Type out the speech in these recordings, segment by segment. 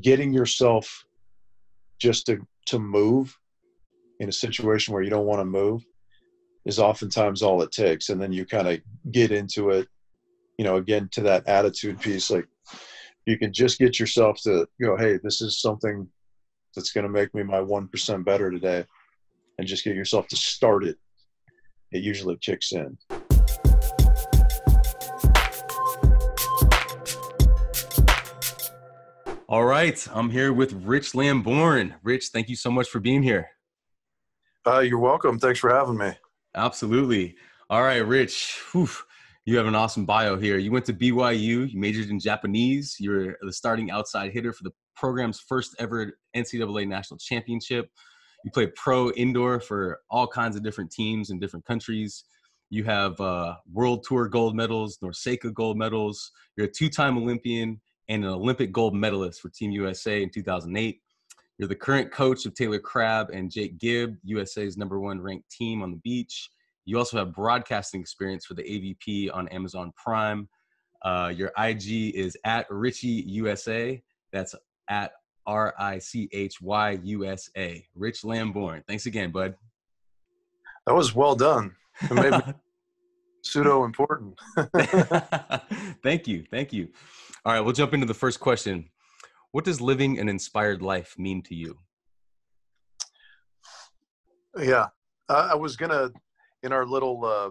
getting yourself just to to move in a situation where you don't want to move is oftentimes all it takes and then you kind of get into it you know again to that attitude piece like you can just get yourself to go hey this is something that's going to make me my 1% better today and just get yourself to start it it usually kicks in All right, I'm here with Rich Lambourne. Rich, thank you so much for being here. Uh, you're welcome. Thanks for having me. Absolutely. All right, Rich. Whew, you have an awesome bio here. You went to BYU. You majored in Japanese. You're the starting outside hitter for the program's first ever NCAA national championship. You played pro indoor for all kinds of different teams in different countries. You have uh, World Tour gold medals, NORCECA gold medals. You're a two-time Olympian and an Olympic gold medalist for Team USA in 2008. You're the current coach of Taylor Crabb and Jake Gibb, USA's number one ranked team on the beach. You also have broadcasting experience for the AVP on Amazon Prime. Uh, your IG is at Richy USA. That's at R I C H Y U S A. Rich Lambourne. Thanks again, bud. That was well done. It made me pseudo important. thank you. Thank you. All right, we'll jump into the first question. What does living an inspired life mean to you? Yeah, I was gonna in our little uh,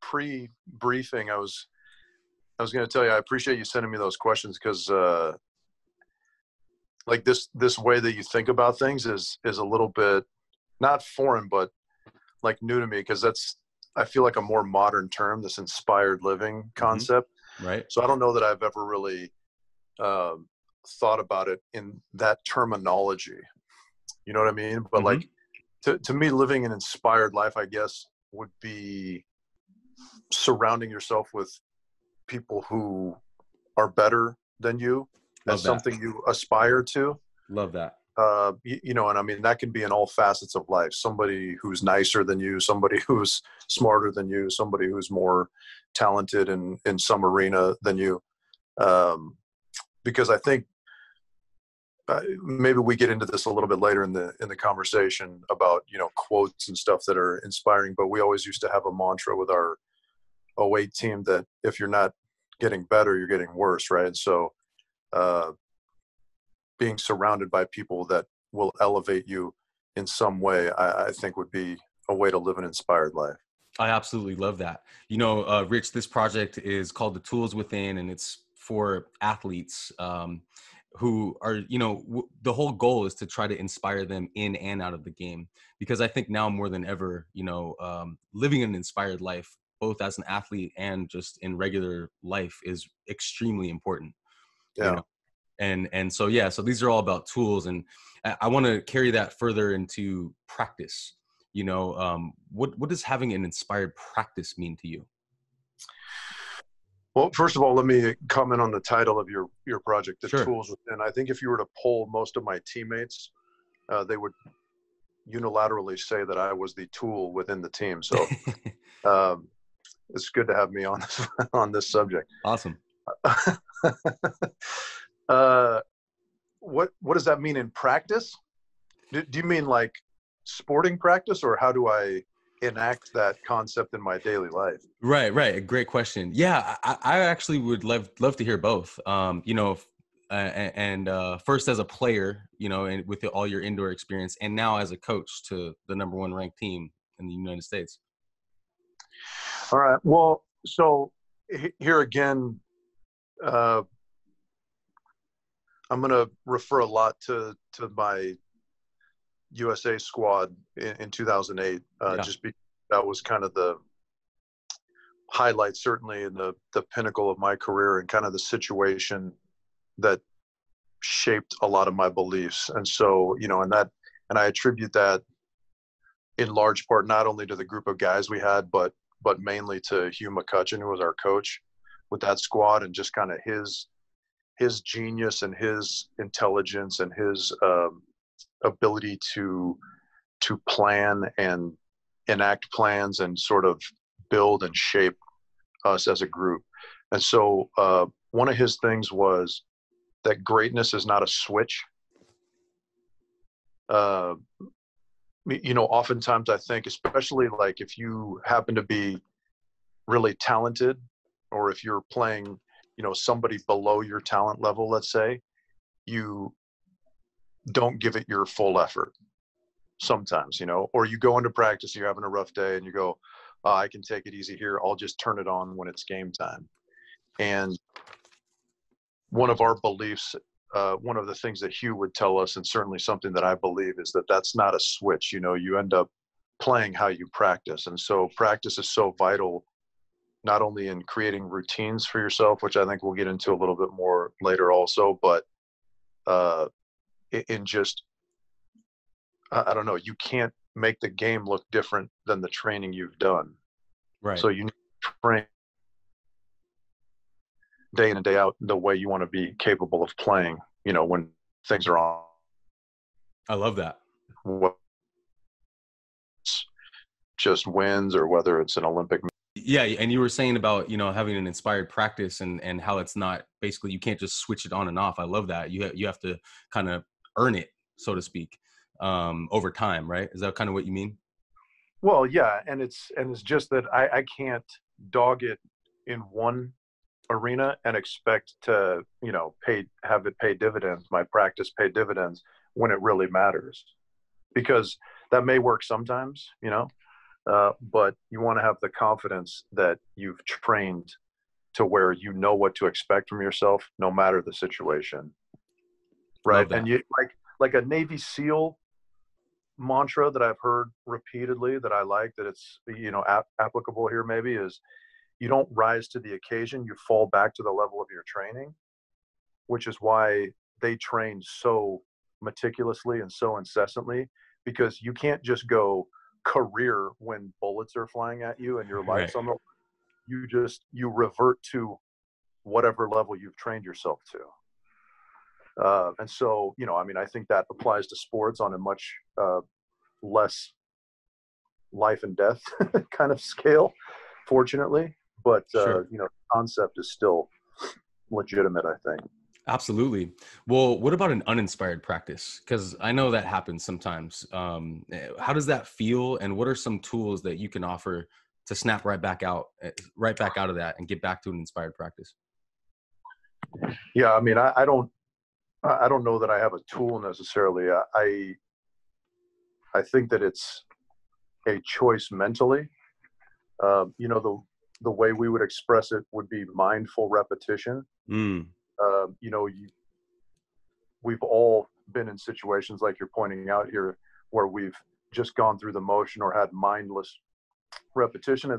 pre-briefing. I was I was gonna tell you I appreciate you sending me those questions because uh, like this this way that you think about things is is a little bit not foreign but like new to me because that's I feel like a more modern term this inspired living mm-hmm. concept. Right. So I don't know that I've ever really um, thought about it in that terminology. You know what I mean? But mm-hmm. like to, to me, living an inspired life, I guess, would be surrounding yourself with people who are better than you. That's that. something you aspire to. Love that. Uh, you, you, know, and I mean that can be in all facets of life. Somebody who's nicer than you, somebody who's smarter than you, somebody who's more talented in in some arena than you. Um, because I think uh, maybe we get into this a little bit later in the in the conversation about you know quotes and stuff that are inspiring. But we always used to have a mantra with our 08 team that if you're not getting better, you're getting worse, right? So uh, being surrounded by people that will elevate you in some way, I, I, think would be a way to live an inspired life. I absolutely love that. You know, uh, Rich, this project is called The Tools Within, and it's for athletes um, who are, you know, w- the whole goal is to try to inspire them in and out of the game. Because I think now more than ever, you know, um, living an inspired life, both as an athlete and just in regular life, is extremely important. Yeah. You know? And and so yeah so these are all about tools and i, I want to carry that further into practice you know um, what what does having an inspired practice mean to you? Well first of all let me comment on the title of your your project the sure. tools and i think if you were to poll most of my teammates uh, they would unilaterally say that i was the tool within the team so um, it's good to have me on this on this subject. Awesome Uh, what what does that mean in practice? Do, do you mean like sporting practice, or how do I enact that concept in my daily life? Right, right. A great question. Yeah, I, I actually would love love to hear both. Um, you know, uh, and uh, first as a player, you know, and with all your indoor experience, and now as a coach to the number one ranked team in the United States. All right. Well, so here again, uh, I'm going to refer a lot to to my USA squad in, in 2008, uh, yeah. just because that was kind of the highlight, certainly in the the pinnacle of my career, and kind of the situation that shaped a lot of my beliefs. And so, you know, and that, and I attribute that in large part not only to the group of guys we had, but but mainly to Hugh McCutcheon, who was our coach with that squad, and just kind of his his genius and his intelligence and his um, ability to to plan and enact plans and sort of build and shape us as a group. And so uh, one of his things was that greatness is not a switch. Uh, you know, oftentimes I think, especially like if you happen to be really talented, or if you're playing, you know, somebody below your talent level, let's say, you don't give it your full effort sometimes, you know, or you go into practice, and you're having a rough day and you go, oh, I can take it easy here. I'll just turn it on when it's game time. And one of our beliefs, uh, one of the things that Hugh would tell us, and certainly something that I believe, is that that's not a switch. You know, you end up playing how you practice. And so practice is so vital, not only in creating routines for yourself, which I think we'll get into a little bit more later also, but uh, in just I don't know, you can't make the game look different than the training you've done. Right. So you need to train day in and day out the way you want to be capable of playing, you know, when things are on. I love that. What just wins or whether it's an Olympic. Yeah, and you were saying about you know having an inspired practice and and how it's not basically you can't just switch it on and off. I love that you ha- you have to kind of earn it, so to speak um, over time, right? Is that kind of what you mean? Well, yeah, and it's and it's just that I, I can't dog it in one arena and expect to you know pay have it pay dividends my practice pay dividends when it really matters because that may work sometimes you know uh, but you want to have the confidence that you've trained to where you know what to expect from yourself no matter the situation. Right? and you like like a navy seal mantra that I've heard repeatedly that I like that it's you know ap- applicable here maybe is you don't rise to the occasion you fall back to the level of your training which is why they train so meticulously and so incessantly because you can't just go career when bullets are flying at you and your life's right. on the you just you revert to whatever level you've trained yourself to uh, and so, you know, I mean, I think that applies to sports on a much uh, less life and death kind of scale, fortunately. But uh, sure. you know, concept is still legitimate. I think. Absolutely. Well, what about an uninspired practice? Because I know that happens sometimes. Um, eh, how does that feel, and what are some tools that you can offer to snap right back out, eh, right back out of that, and get back to an inspired practice? Yeah, I mean, I, I don't I don't know that I have a tool necessarily. I I think that it's a choice mentally. Um, you know, the the way we would express it would be mindful repetition. Mm. Uh, you know, you, we've all been in situations like you're pointing out here, where we've just gone through the motion or had mindless repetition.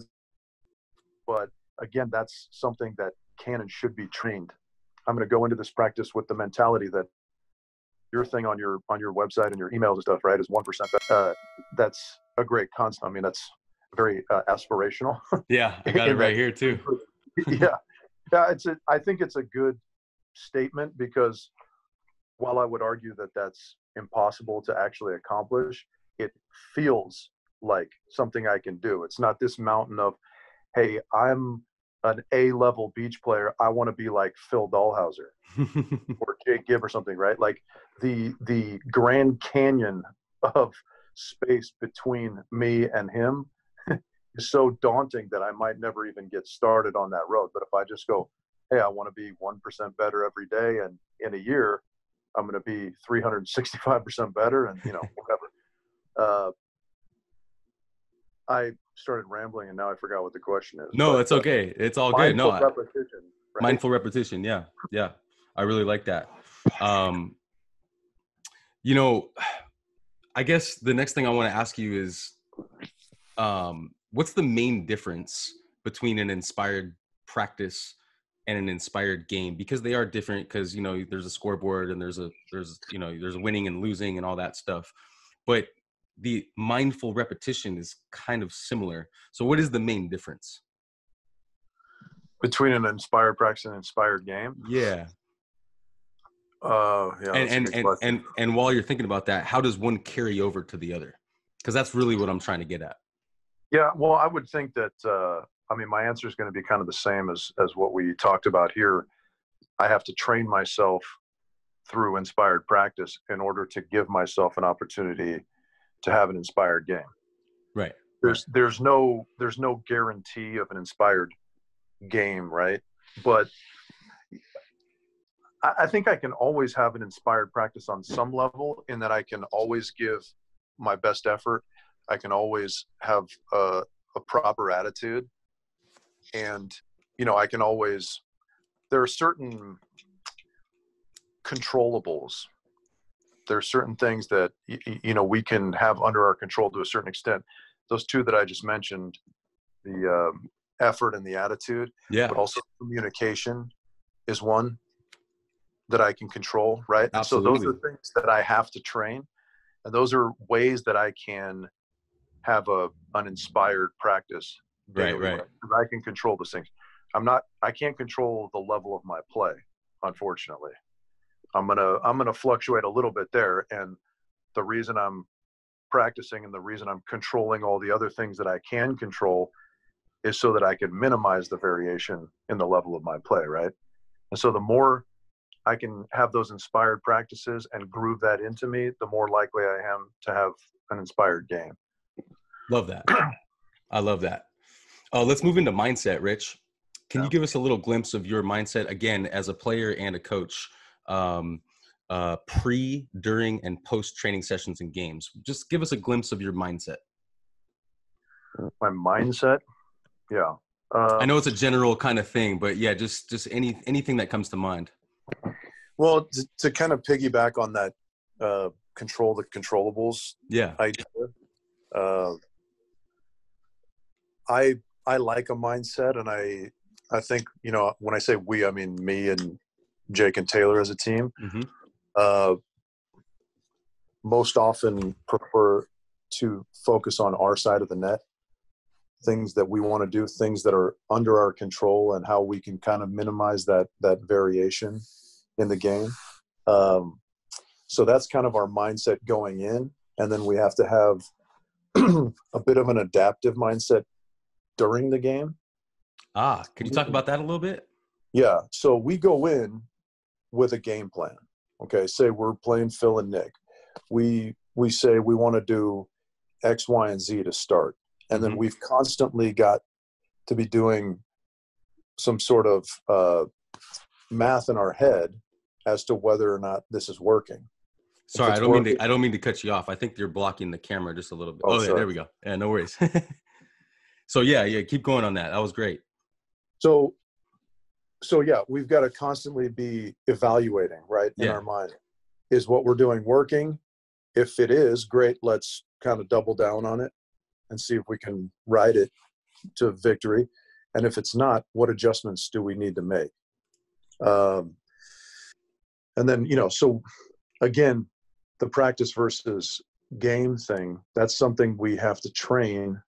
But again, that's something that can and should be trained. I'm going to go into this practice with the mentality that your thing on your on your website and your emails and stuff, right, is one percent. Uh, that's a great concept. I mean, that's very uh, aspirational. Yeah, I got it right here too. yeah, yeah. It's a. I think it's a good statement because while I would argue that that's impossible to actually accomplish, it feels like something I can do. It's not this mountain of, hey, I'm an A level beach player, I want to be like Phil Dalhausser or Jake Gibb or something, right? Like the the Grand Canyon of space between me and him is so daunting that I might never even get started on that road. But if I just go, hey, I want to be one percent better every day, and in a year, I'm going to be 365 percent better, and you know whatever. Uh, I started rambling and now I forgot what the question is. No, but, it's uh, okay. It's all good. No, repetition. Right? Mindful repetition. Yeah. Yeah. I really like that. Um, you know, I guess the next thing I want to ask you is um, what's the main difference between an inspired practice and an inspired game because they are different because you know there's a scoreboard and there's a there's you know there's winning and losing and all that stuff but the mindful repetition is kind of similar. So, what is the main difference between an inspired practice and an inspired game? Yeah. Uh, yeah. And and and, and and while you're thinking about that, how does one carry over to the other? Because that's really what I'm trying to get at. Yeah. Well, I would think that. Uh, I mean, my answer is going to be kind of the same as as what we talked about here. I have to train myself through inspired practice in order to give myself an opportunity to have an inspired game. Right. There's there's no there's no guarantee of an inspired game, right? But I, think I can always have an inspired practice on some level in that I can always give my best effort. I can always have a, a proper attitude. And, you know, I can always, there are certain controllables. There are certain things that, you know, we can have under our control to a certain extent. Those two that I just mentioned, the um, effort and the attitude, yeah, but also communication is one that I can control, right? Absolutely. So those are things that I have to train, and those are ways that I can have a an inspired practice. Right, right. I can control those things. I'm not. I can't control the level of my play, unfortunately. I'm gonna I'm gonna fluctuate a little bit there, and the reason I'm practicing and the reason I'm controlling all the other things that I can control is so that I can minimize the variation in the level of my play, right? And so the more I can have those inspired practices and groove that into me, the more likely I am to have an inspired game. Love that. I love that. Uh, let's move into mindset, Rich. Can yeah. you give us a little glimpse of your mindset again as a player and a coach, um, uh, pre, during, and post training sessions and games? Just give us a glimpse of your mindset. My mindset, yeah. Uh, I know it's a general kind of thing, but yeah, just just any anything that comes to mind. Well, to, to kind of piggyback on that, uh, control the controllables. Yeah. Idea. Uh, I I like a mindset, and I I think you know when I say we, I mean me and Jake and Taylor as a team. Mm-hmm. Uh, most often prefer to focus on our side of the net, things that we want to do, things that are under our control, and how we can kind of minimize that that variation in the game. Um, so that's kind of our mindset going in, and then we have to have a bit of an adaptive mindset during the game. Ah, can you talk about that a little bit? Yeah. So we go in with a game plan. Okay. Say we're playing Phil and Nick. We we say we want to do X, Y, and Z to start. And then mm-hmm. we've constantly got to be doing some sort of uh, math in our head as to whether or not this is working. Sorry, I don't working, mean to. I don't mean to cut you off. I think you're blocking the camera just a little bit. Oh, oh yeah, there we go. Yeah, no worries. so yeah, yeah, keep going on that. That was great. So, so yeah, we've got to constantly be evaluating, right, in yeah. our mind. Is what we're doing working? If it is, great. Let's kind of double down on it and see if we can ride it to victory. And if it's not, what adjustments do we need to make? Um, and then you know so again the practice versus game thing that's something we have to train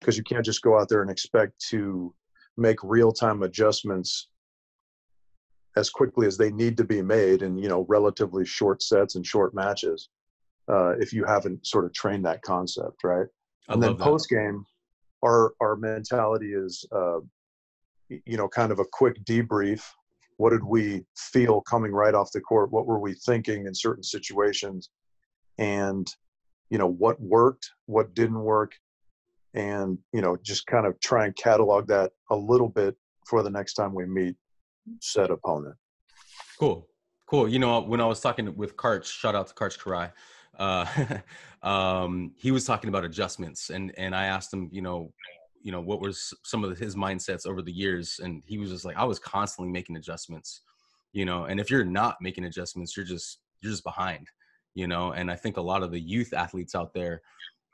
because you can't just go out there and expect to make real-time adjustments as quickly as they need to be made in you know relatively short sets and short matches uh, if you haven't sort of trained that concept right? I and then post game our our mentality is uh, you know kind of a quick debrief. What did we feel coming right off the court? What were we thinking in certain situations? And you know what worked what didn't work and you know just kind of try and catalog that a little bit for the next time we meet said opponent. Cool cool. You know when i was talking with karch shout out to karch Kiraly uh, um, he was talking about adjustments and and i asked him you know you know what was some of his mindsets over the years and he was just like i was constantly making adjustments you know and if you're not making adjustments you're just you're just behind you know and i think a lot of the youth athletes out there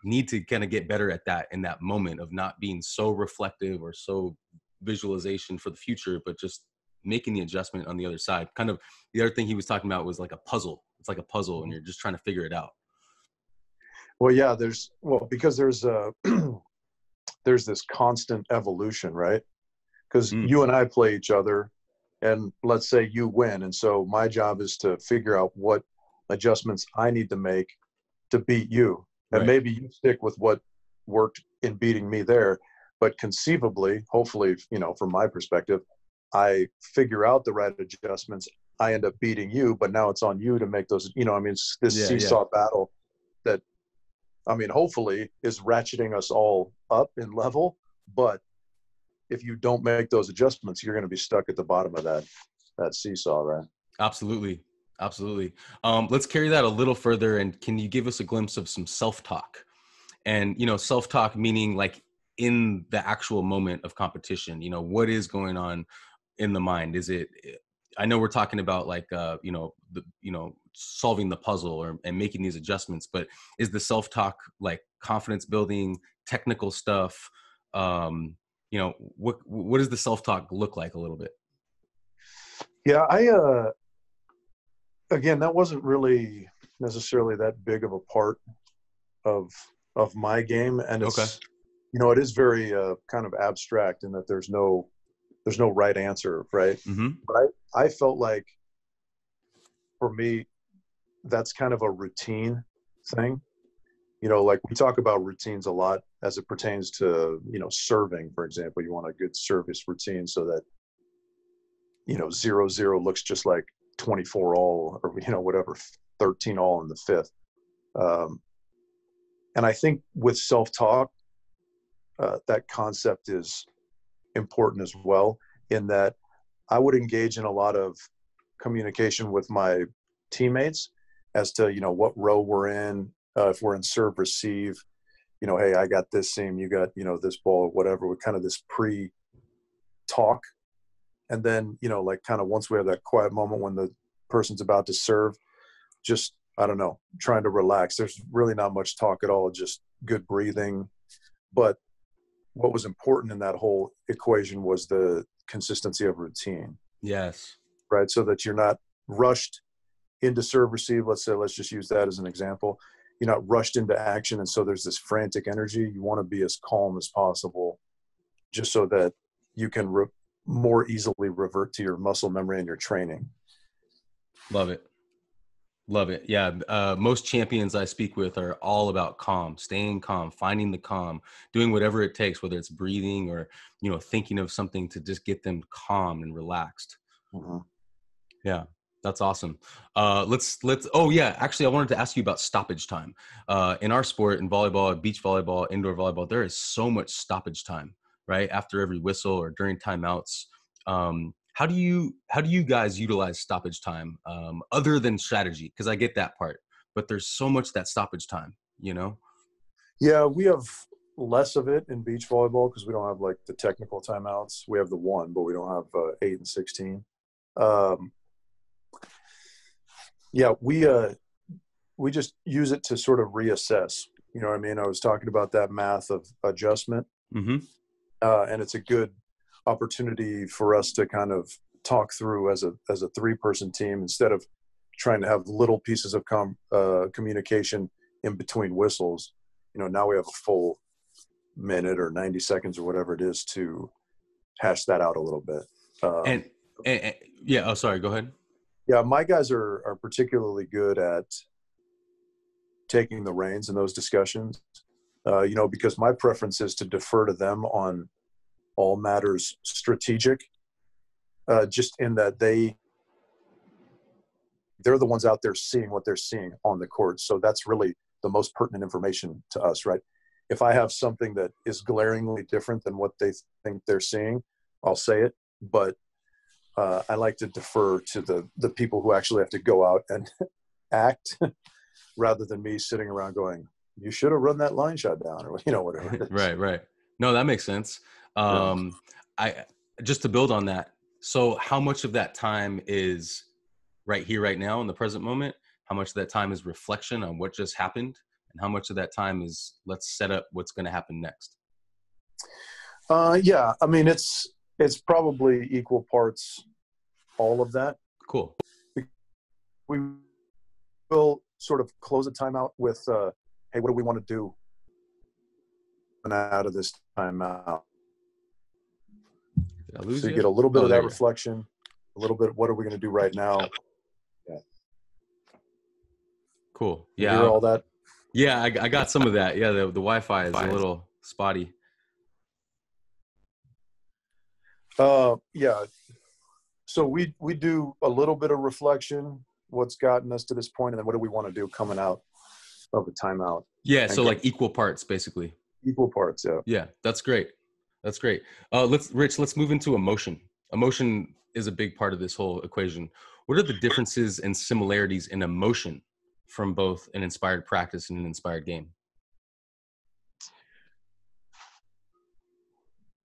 need to kind of get better at that in that moment of not being so reflective or so visualization for the future but just making the adjustment on the other side kind of the other thing he was talking about was like a puzzle it's like a puzzle and mm-hmm. you're just trying to figure it out well yeah there's well because there's a there's this constant evolution, right? Because mm. you and I play each other, and let's say you win, and so my job is to figure out what adjustments I need to make to beat you, and right. maybe you stick with what worked in beating me there, but conceivably, hopefully, you know, from my perspective, I figure out the right adjustments I end up beating you, but now it's on you to make those. You know, I mean, this Yeah, seesaw battle that, I mean, hopefully is ratcheting us all up in level. But if you don't make those adjustments, you're going to be stuck at the bottom of that that seesaw, right? Absolutely. Absolutely. Um, let's carry that a little further. And can you give us a glimpse of some self talk? And, you know, self talk meaning like in the actual moment of competition, you know, what is going on in the mind? Is it, I know we're talking about like, uh, you know, the, you know, solving the puzzle or, and making these adjustments, but is the self talk like confidence building, technical stuff? Um, you know, what, what does the self talk look like a little bit? Yeah, I uh again that wasn't really necessarily that big of a part of of my game and it's Okay. you know it is very uh kind of abstract in that there's no there's no right answer, right? Mm-hmm. But I I felt like for me that's kind of a routine thing. You know, like we talk about routines a lot as it pertains to, you know, serving, for example. You want a good service routine so that you know, zero zero looks just like 24 all or, you know, whatever, 13 all in the fifth. Um, and I think with self talk, uh, that concept is important as well, in that I would engage in a lot of communication with my teammates as to, you know, what row we're in, uh, if we're in serve receive, you know, hey, I got this seam, you got, you know, this ball, whatever, with kind of this pre talk and then you know like kind of once we have that quiet moment when the person's about to serve just i don't know trying to relax. There's really not much talk at all just good breathing. But what was important in that whole equation was the consistency of routine. Yes. right? So that you're not rushed into serve receive let's say let's just use that as an example. You're not rushed into action and so there's this frantic energy. You want to be as calm as possible just so that you can re- more easily revert to your muscle memory and your training Love it. Love it. Yeah. Uh, most champions I speak with are all about calm, staying calm, finding the calm, doing whatever it takes, whether it's breathing or, you know, thinking of something to just get them calm and relaxed. Yeah. That's awesome. Uh, let's let's. Oh yeah, actually, I wanted to ask you about stoppage time. Uh, in our sport, in volleyball, beach volleyball, indoor volleyball, there is so much stoppage time, right? After every whistle or during timeouts. Um, how do you how do you guys utilize stoppage time um, other than strategy? Because I get that part, but there's so much that stoppage time. You know. yeah we have less of it in beach volleyball because we don't have like the technical timeouts we have the one but we don't have uh, 8 and 16 um, yeah we uh we just use it to sort of reassess you know what i mean i was talking about that math of adjustment Mm-hmm. Uh, and it's a good opportunity for us to kind of talk through as a as a three person team instead of trying to have little pieces of com- uh, communication in between whistles. You know, now we have a full minute or ninety seconds or whatever it is to hash that out a little bit. Uh, And, and, and yeah. Oh, sorry. Go ahead. yeah, my guys are are particularly good at taking the reins in those discussions. Uh, you know, because my preference is to defer to them on all matters strategic. Uh, just in that they they're the ones out there seeing what they're seeing on the court, so that's really the most pertinent information to us, right? If I have something that is glaringly different than what they think they're seeing, I'll say it. But uh, I like to defer to the the people who actually have to go out and act, rather than me sitting around going, "You should have run that line shot down," or you know whatever. it is. right. Right. No, that makes sense. Yeah. Um, I just to build on that. So, how much of that time is right here, right now, in the present moment? How much of that time is reflection on what just happened, and how much of that time is let's set up what's going to happen next? Uh, yeah, I mean it's it's probably equal parts all of that. Cool. We will sort of close a timeout with, uh, "Hey, what do we want to do out of this timeout?" Did I lose So you you? get a little bit Oh, of that reflection, a little bit. What are we going to do right now? Yeah. Cool. You Yeah. hear all that. Yeah, I, I got some of that. Yeah, the, the Wi-Fi is a little spotty. Uh, yeah. so we we do a little bit of reflection, what's gotten us to this point, and then what do we want to do coming out of the timeout? Yeah, so like equal parts, basically. Equal parts, yeah. Yeah, that's great. That's great. Uh, let's, Rich. Let's move into emotion. Emotion is a big part of this whole equation. What are the differences and similarities in emotion from both an inspired practice and an inspired game?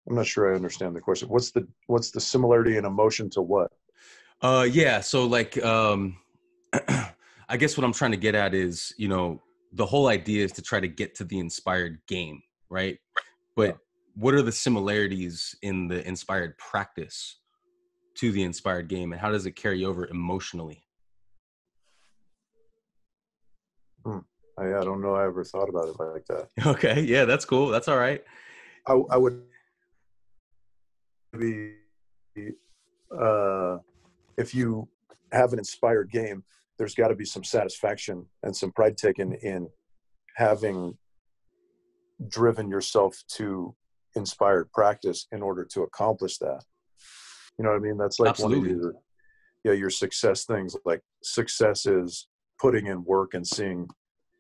I'm not sure I understand the question. What's the what's the similarity in emotion to what? Uh, yeah. So like, um, I guess what I'm trying to get at is, you know, the whole idea is to try to get to the inspired game, right? But what are the similarities in the inspired practice to the inspired game, and how does it carry over emotionally? Hmm. I, I don't know. I ever thought about it like that. Okay. Yeah, that's cool. That's all right. I, I would be uh, if you have an inspired game, there's got to be some satisfaction and some pride taken in having driven yourself to inspired practice in order to accomplish that. You know what I mean? That's like Absolutely. one of your yeah your success things. Like success is putting in work and seeing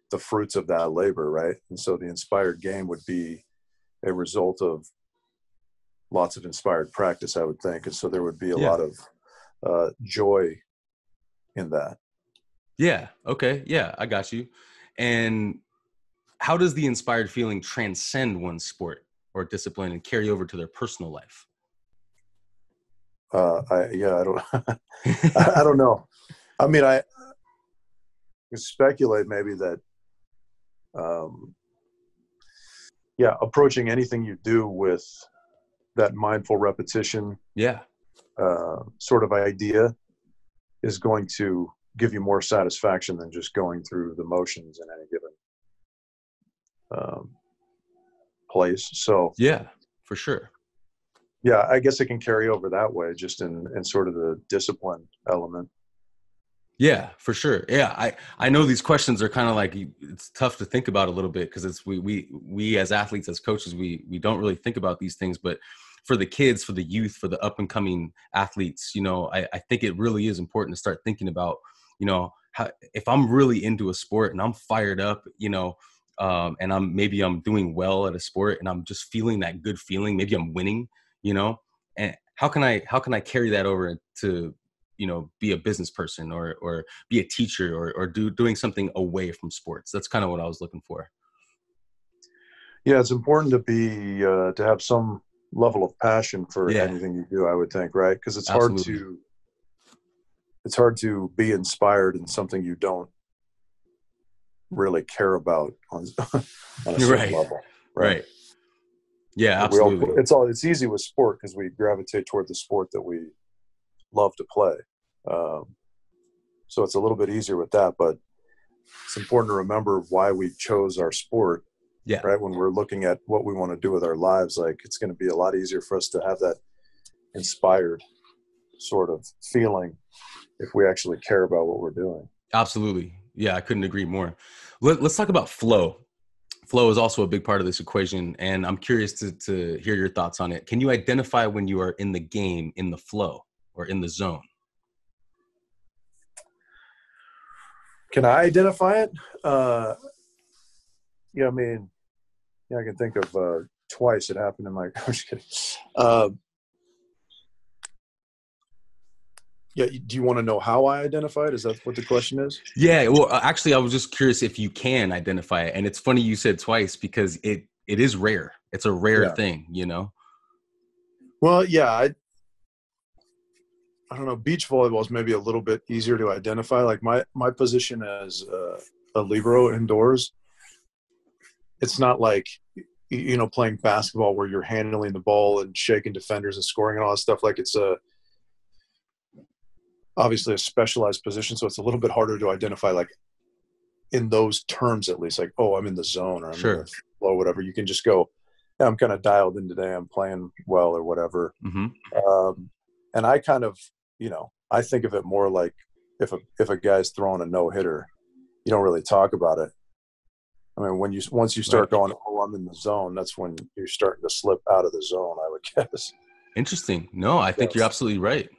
the fruits of that labor, right? And so the inspired game would be a result of lots of inspired practice, I would think. And so there would be a yeah. lot of uh, joy in that. Yeah. Okay. Yeah, I got you. And how does the inspired feeling transcend one sport or discipline and carry over to their personal life? Uh, I, yeah, I don't, I, I don't know. I mean, I, I speculate maybe that, um, yeah, approaching anything you do with that mindful repetition yeah uh, sort of idea is going to give you more satisfaction than just going through the motions in any given um, place. So yeah for sure. Yeah i guess it can carry over that way just in in sort of the discipline element. Yeah, for sure. Yeah, I I know these questions are kind of like it's tough to think about a little bit because it's we we we as athletes as coaches we we don't really think about these things, but for the kids, for the youth, for the up and coming athletes, you know, I, I think it really is important to start thinking about, you know, how, if I'm really into a sport and I'm fired up, you know, um, and I'm maybe I'm doing well at a sport and I'm just feeling that good feeling, maybe I'm winning, you know, and how can I how can I carry that over to you know be a business person or or be a teacher or or do doing something away from sports? That's kind of what I was looking for. Yeah, it's important to be uh, to have some level of passion for yeah. anything you do i would think right because it's Absolutely. hard to it's hard to be inspired in something you don't really care about on, on a certain right. level right, right. yeah absolutely all, it's all it's easy with sport because we gravitate toward the sport that we love to play um, so it's a little bit easier with that but it's important to remember why we chose our sport yeah. Right. When we're looking at what we want to do with our lives, like it's going to be a lot easier for us to have that inspired sort of feeling if we actually care about what we're doing. Absolutely. Yeah, I couldn't agree more. Let, us talk about flow. Flow is also a big part of this equation, and I'm curious to, to hear your thoughts on it. Can you identify when you are in the game, in the flow, or in the zone? Can I identify it? Uh, yeah, I mean, yeah, I can think of uh, twice it happened in my. I'm just kidding. Uh, yeah, do you want to know how I identify is that what the question is? Yeah, well, uh, actually, I was just curious if you can identify it, and it's funny you said twice because it it is rare. It's a rare yeah. thing, you know. Well, yeah, I I don't know. Beach volleyball is maybe a little bit easier to identify. Like my my position as uh, a libero indoors it's not like you know playing basketball where you're handling the ball and shaking defenders and scoring and all that stuff like it's a obviously a specialized position so it's a little bit harder to identify like in those terms at least like oh i'm in the zone or i'm sure. in the flow whatever you can just go yeah, i'm kind of dialed in today i'm playing well or whatever mm-hmm. um, and i kind of you know i think of it more like if a if a guy's throwing a no hitter you don't really talk about it I mean, when you once you start right. going, oh, I'm in the zone, that's when you're starting to slip out of the zone. I would guess. Interesting. No, I think yes. you're absolutely right.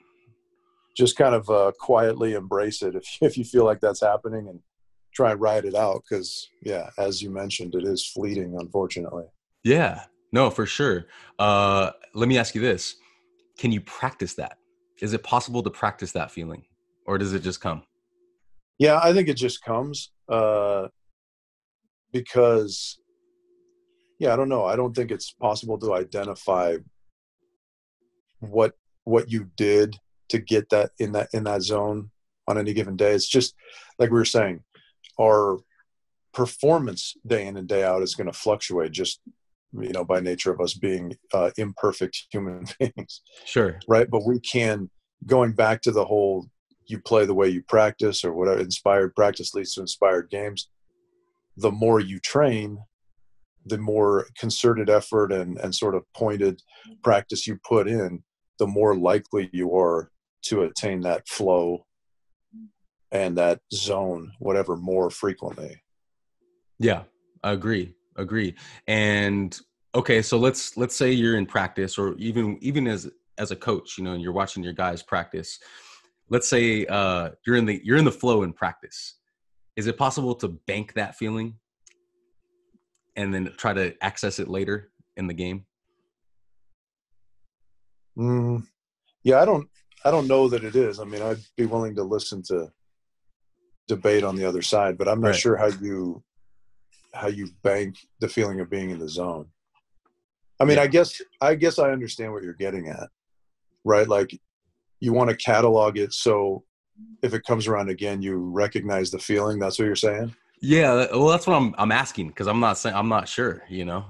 Just kind of uh, quietly embrace it if if you feel like that's happening and try and ride it out because yeah, as you mentioned, it is fleeting, unfortunately. Yeah, no, for sure. Uh, let me ask you this: Can you practice that? Is it possible to practice that feeling, or does it just come? Yeah, I think it just comes uh, because, yeah, I don't know. I don't think it's possible to identify what what you did to get that in that in that zone on any given day. It's just like we were saying, our performance day in and day out is going to fluctuate just you know by nature of us being uh, imperfect human beings. Sure. Right? But we can going back to the whole you play the way you practice or whatever inspired practice leads to inspired games the more you train the more concerted effort and, and sort of pointed practice you put in the more likely you are to attain that flow and that zone whatever more frequently. Yeah i agree agree. And okay so let's let's say you're in practice or even even as as a coach you know and you're watching your guys practice. Let's say uh you're in the you're in the flow in practice. Is it possible to bank that feeling and then try to access it later in the game? Mm, yeah i don't i don't know that it is i mean i'd be willing to listen to debate on the other side, but I'm not right. sure how you how you bank the feeling of being in the zone. I mean, yeah. I guess I guess I understand what you're getting at, right? Like you want to catalog it so if it comes around again, you recognize the feeling. That's what you're saying. Yeah, well, that's what I'm I'm asking because I'm not saying I'm not sure. You know.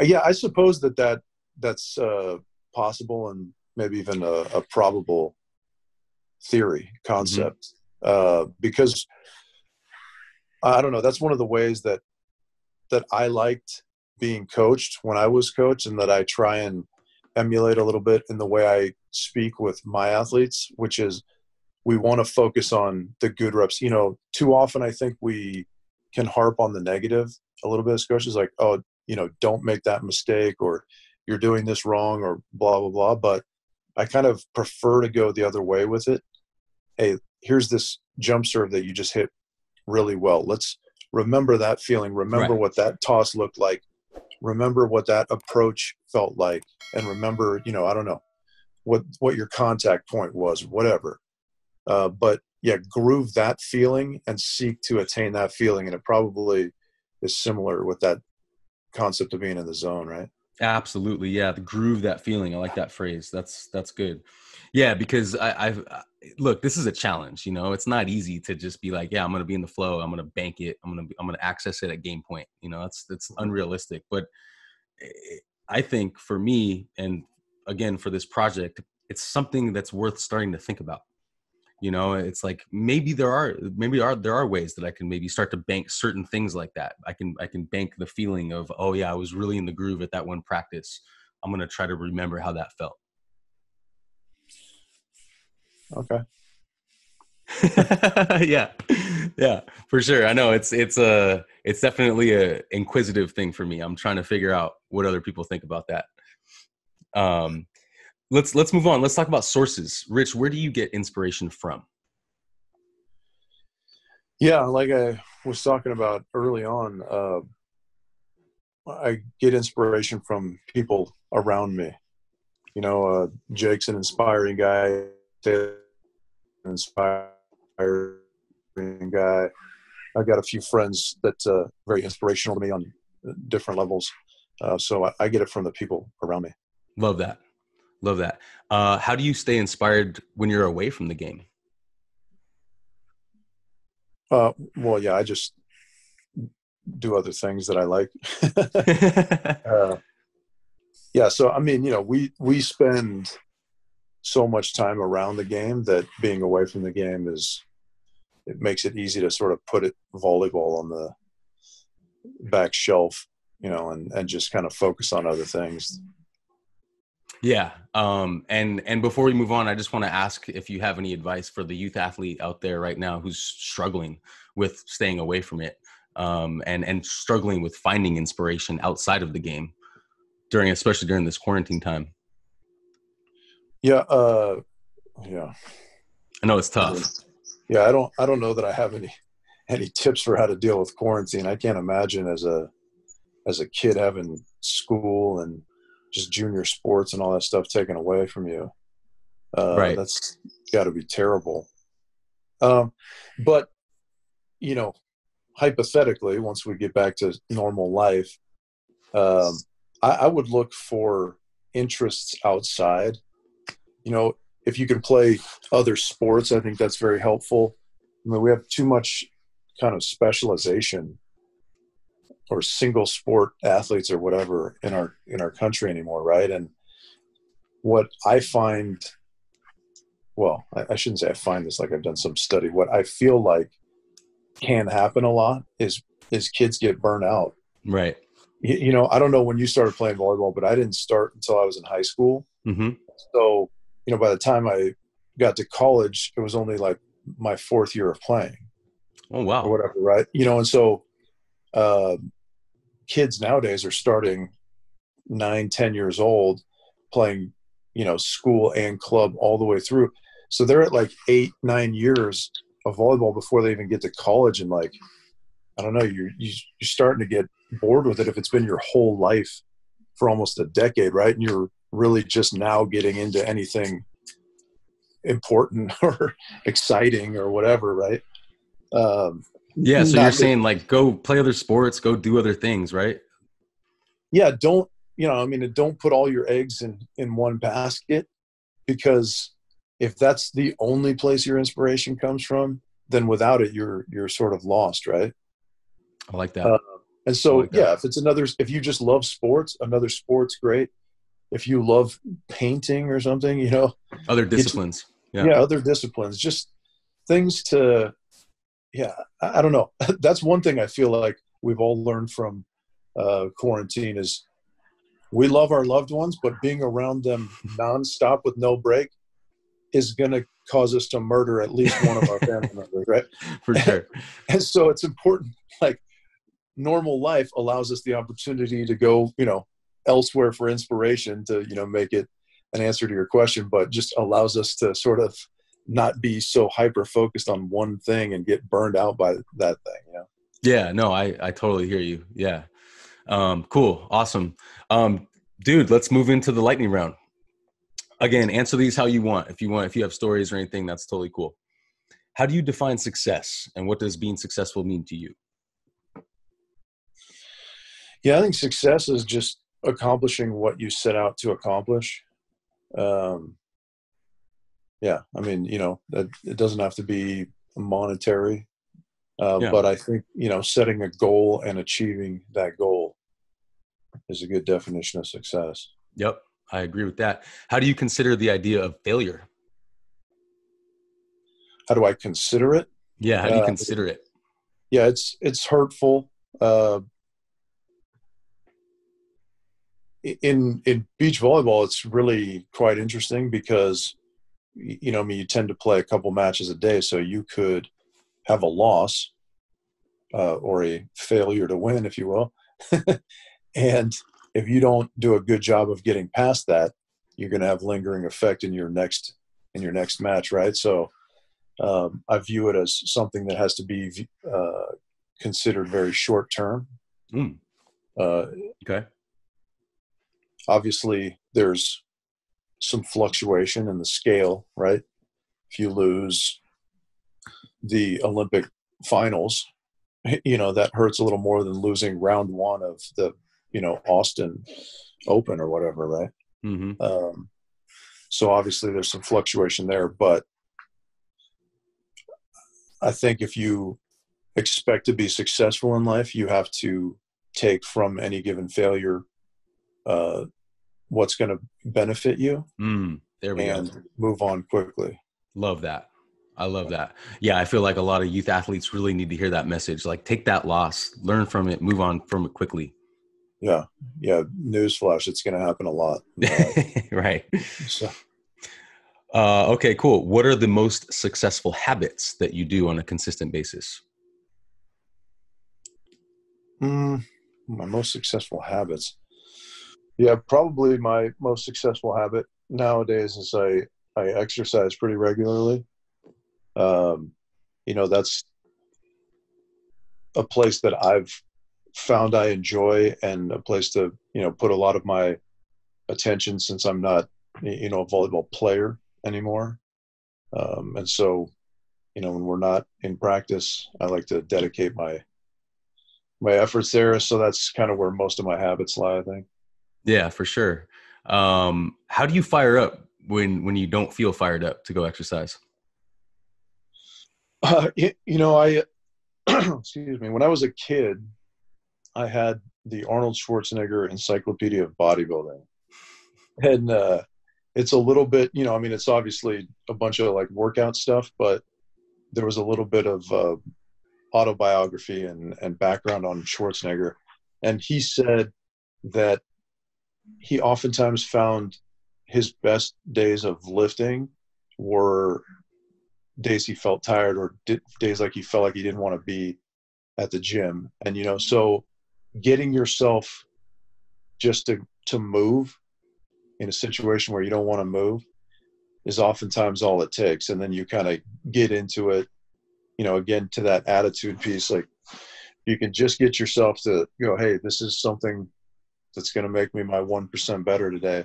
Yeah, I suppose that that that's uh, possible and maybe even a, a probable theory concept. Mm-hmm uh, because I don't know. That's one of the ways that that I liked being coached when I was coached, and that I try and emulate a little bit in the way I speak with my athletes, which is we want to focus on the good reps. You know, too often I think we can harp on the negative a little bit as coaches, like, oh, you know, don't make that mistake, or you're doing this wrong, or blah blah blah. But I kind of prefer to go the other way with it. Hey, here's this jump serve that you just hit really well. Let's remember that feeling. Remember right. what that toss looked like. Remember what that approach felt like, and remember, you know, I don't know what what your contact point was, whatever. Uh, but yeah, groove that feeling and seek to attain that feeling, and it probably is similar with that concept of being in the zone, right? Absolutely, yeah. The groove that feeling. I like that phrase. That's that's good. Yeah, because I, I've uh, look. This is a challenge. You know, it's not easy to just be like, yeah, I'm going to be in the flow. I'm going to bank it. I'm going to I'm to access it at game point. You know, that's that's mm-hmm. unrealistic. But eh, I think for me, and again for this project, it's something that's worth starting to think about you know it's like maybe there are maybe are there are ways that i can maybe start to bank certain things like that. I can i can bank the feeling of oh yeah i was really in the groove at that one practice. I'm going to try to remember how that felt. Okay. Yeah. Yeah for sure. I know it's it's a it's definitely a inquisitive thing for me. I'm trying to figure out what other people think about that. Um let's let's move on. Let's talk about sources. Rich, where do you get inspiration from? Yeah, like I was talking about early on, uh, I get inspiration from people around me. You know, uh, Jake's an inspiring guy, an inspiring guy. I've got a few friends that uh, very inspirational to me on different levels. Uh, so I, I get it from the people around me. Love that. Love that. Uh, how do you stay inspired when you're away from the game? Uh, well, yeah, I just do other things that I like. uh, yeah, so I mean, you know, we we spend so much time around the game that being away from the game is it makes it easy to sort of put it volleyball on the back shelf, you know, and and just kind of focus on other things. Yeah. Um, and and before we move on, I just want to ask if you have any advice for the youth athlete out there right now who's struggling with staying away from it, um, and and struggling with finding inspiration outside of the game during, especially during this quarantine time. Yeah. Uh, yeah. I know it's tough. Yeah, I don't I don't know that I have any any tips for how to deal with quarantine. I can't imagine as a as a kid having school and just junior sports and all that stuff taken away from you. Uh, right. That's got to be terrible. Um, but you know, hypothetically, once we get back to normal life, um, I, I would look for interests outside. You know, if you can play other sports, I think that's very helpful. I mean, we have too much kind of specialization or single sport athletes or whatever in our in our country anymore, right? And what I find, well, I, I shouldn't say I find this like I've done some study. What I feel like can happen a lot is is kids get burnt out. Right. You, you know, I don't know when you started playing volleyball, but I didn't start until I was in high school. Mm-hmm. So, you know, by the time I got to college, it was only like my fourth year of playing. Oh wow! Or whatever, right? You know, and so uh, kids nowadays are starting nine, ten years old, playing, you know, school and club all the way through. So they're at like eight, nine years of volleyball before they even get to college, and like, I don't know, you're you're starting to get bored with it if it's been your whole life for almost a decade, right? And you're really just now getting into anything important or exciting or whatever, right? Um, yeah, so you're saying like go play other sports, go do other things, right? Yeah, don't you know? I mean, don't put all your eggs in in one basket because if that's the only place your inspiration comes from, then without it, you're you're sort of lost, right? I like that. Uh, and so, like yeah, if it's another, if you just love sports, another sport's great. If you love painting or something, you know, other disciplines. Yeah. yeah, other disciplines, just things to yeah, I, I don't know. That's one thing I feel like we've all learned from uh, quarantine is we love our loved ones, but being around them nonstop with no break is going to cause us to murder at least one of our family members, right? For sure. And, and so it's important. Like normal life allows us the opportunity to go, you know, elsewhere for inspiration to, you know, make it an answer to your question, but just allows us to sort of not be so hyper focused on one thing and get burned out by that thing you know? Yeah no i i totally hear you yeah. Um cool awesome. Um dude let's move into the lightning round. Again answer these how you want. If you want if you have stories or anything that's totally cool. How do you define success and what does being successful mean to you? Yeah i think success is just accomplishing what you set out to accomplish. Um yeah i mean you know that it doesn't have to be monetary uh, yeah. but i think you know setting a goal and achieving that goal is a good definition of success. Yep i agree with that. How do you consider the idea of failure? How do i consider it? Yeah how do you uh, consider it? yeah it's it's hurtful uh, in in beach volleyball it's really quite interesting because you know, I mean, you tend to play a couple matches a day, so you could have a loss uh, or a failure to win, if you will. and if you don't do a good job of getting past that, you're going to have lingering effect in your next in your next match, right? So um, I view it as something that has to be uh, considered very short term. Mm. Uh, okay. Obviously, there's some fluctuation in the scale, right? If you lose the Olympic finals, you know, that hurts a little more than losing round one of the, you know, Austin Open or whatever, right? Mm-hmm. Um, so obviously there's some fluctuation there, but I think if you expect to be successful in life, you have to take from any given failure uh, what's going to benefit you mm, there we and go. move on quickly. Love that. I love that. Yeah i feel like a lot of youth athletes really need to hear that message like take that loss learn from it move on from it quickly. Yeah yeah newsflash it's going to happen a lot. Right. So. uh, okay cool. What are the most successful habits that you do on a consistent basis? Mm, my most successful habits yeah, probably my most successful habit nowadays is I I exercise pretty regularly. um, you know that's a place that I've found I enjoy and a place to you know put a lot of my attention since I'm not you know a volleyball player anymore. Um, and so, you know, when we're not in practice, I like to dedicate my my efforts there. So that's kind of where most of my habits lie, I think. Yeah, for sure. Um, how do you fire up when when you don't feel fired up to go exercise? Uh, you, know, I excuse me. When I was a kid, I had the Arnold Schwarzenegger Encyclopedia of Bodybuilding, and uh, it's a little bit, you know, I mean, it's obviously a bunch of like workout stuff, but there was a little bit of uh, autobiography and, and background on Schwarzenegger. And he said that he oftentimes found his best days of lifting were days he felt tired or days like he felt like he didn't want to be at the gym. And, you know, so getting yourself just to, to move in a situation where you don't want to move is oftentimes all it takes and then you kind of get into it you know again to that attitude piece like you can just get yourself to go hey this is something that's going to make me my 1% better today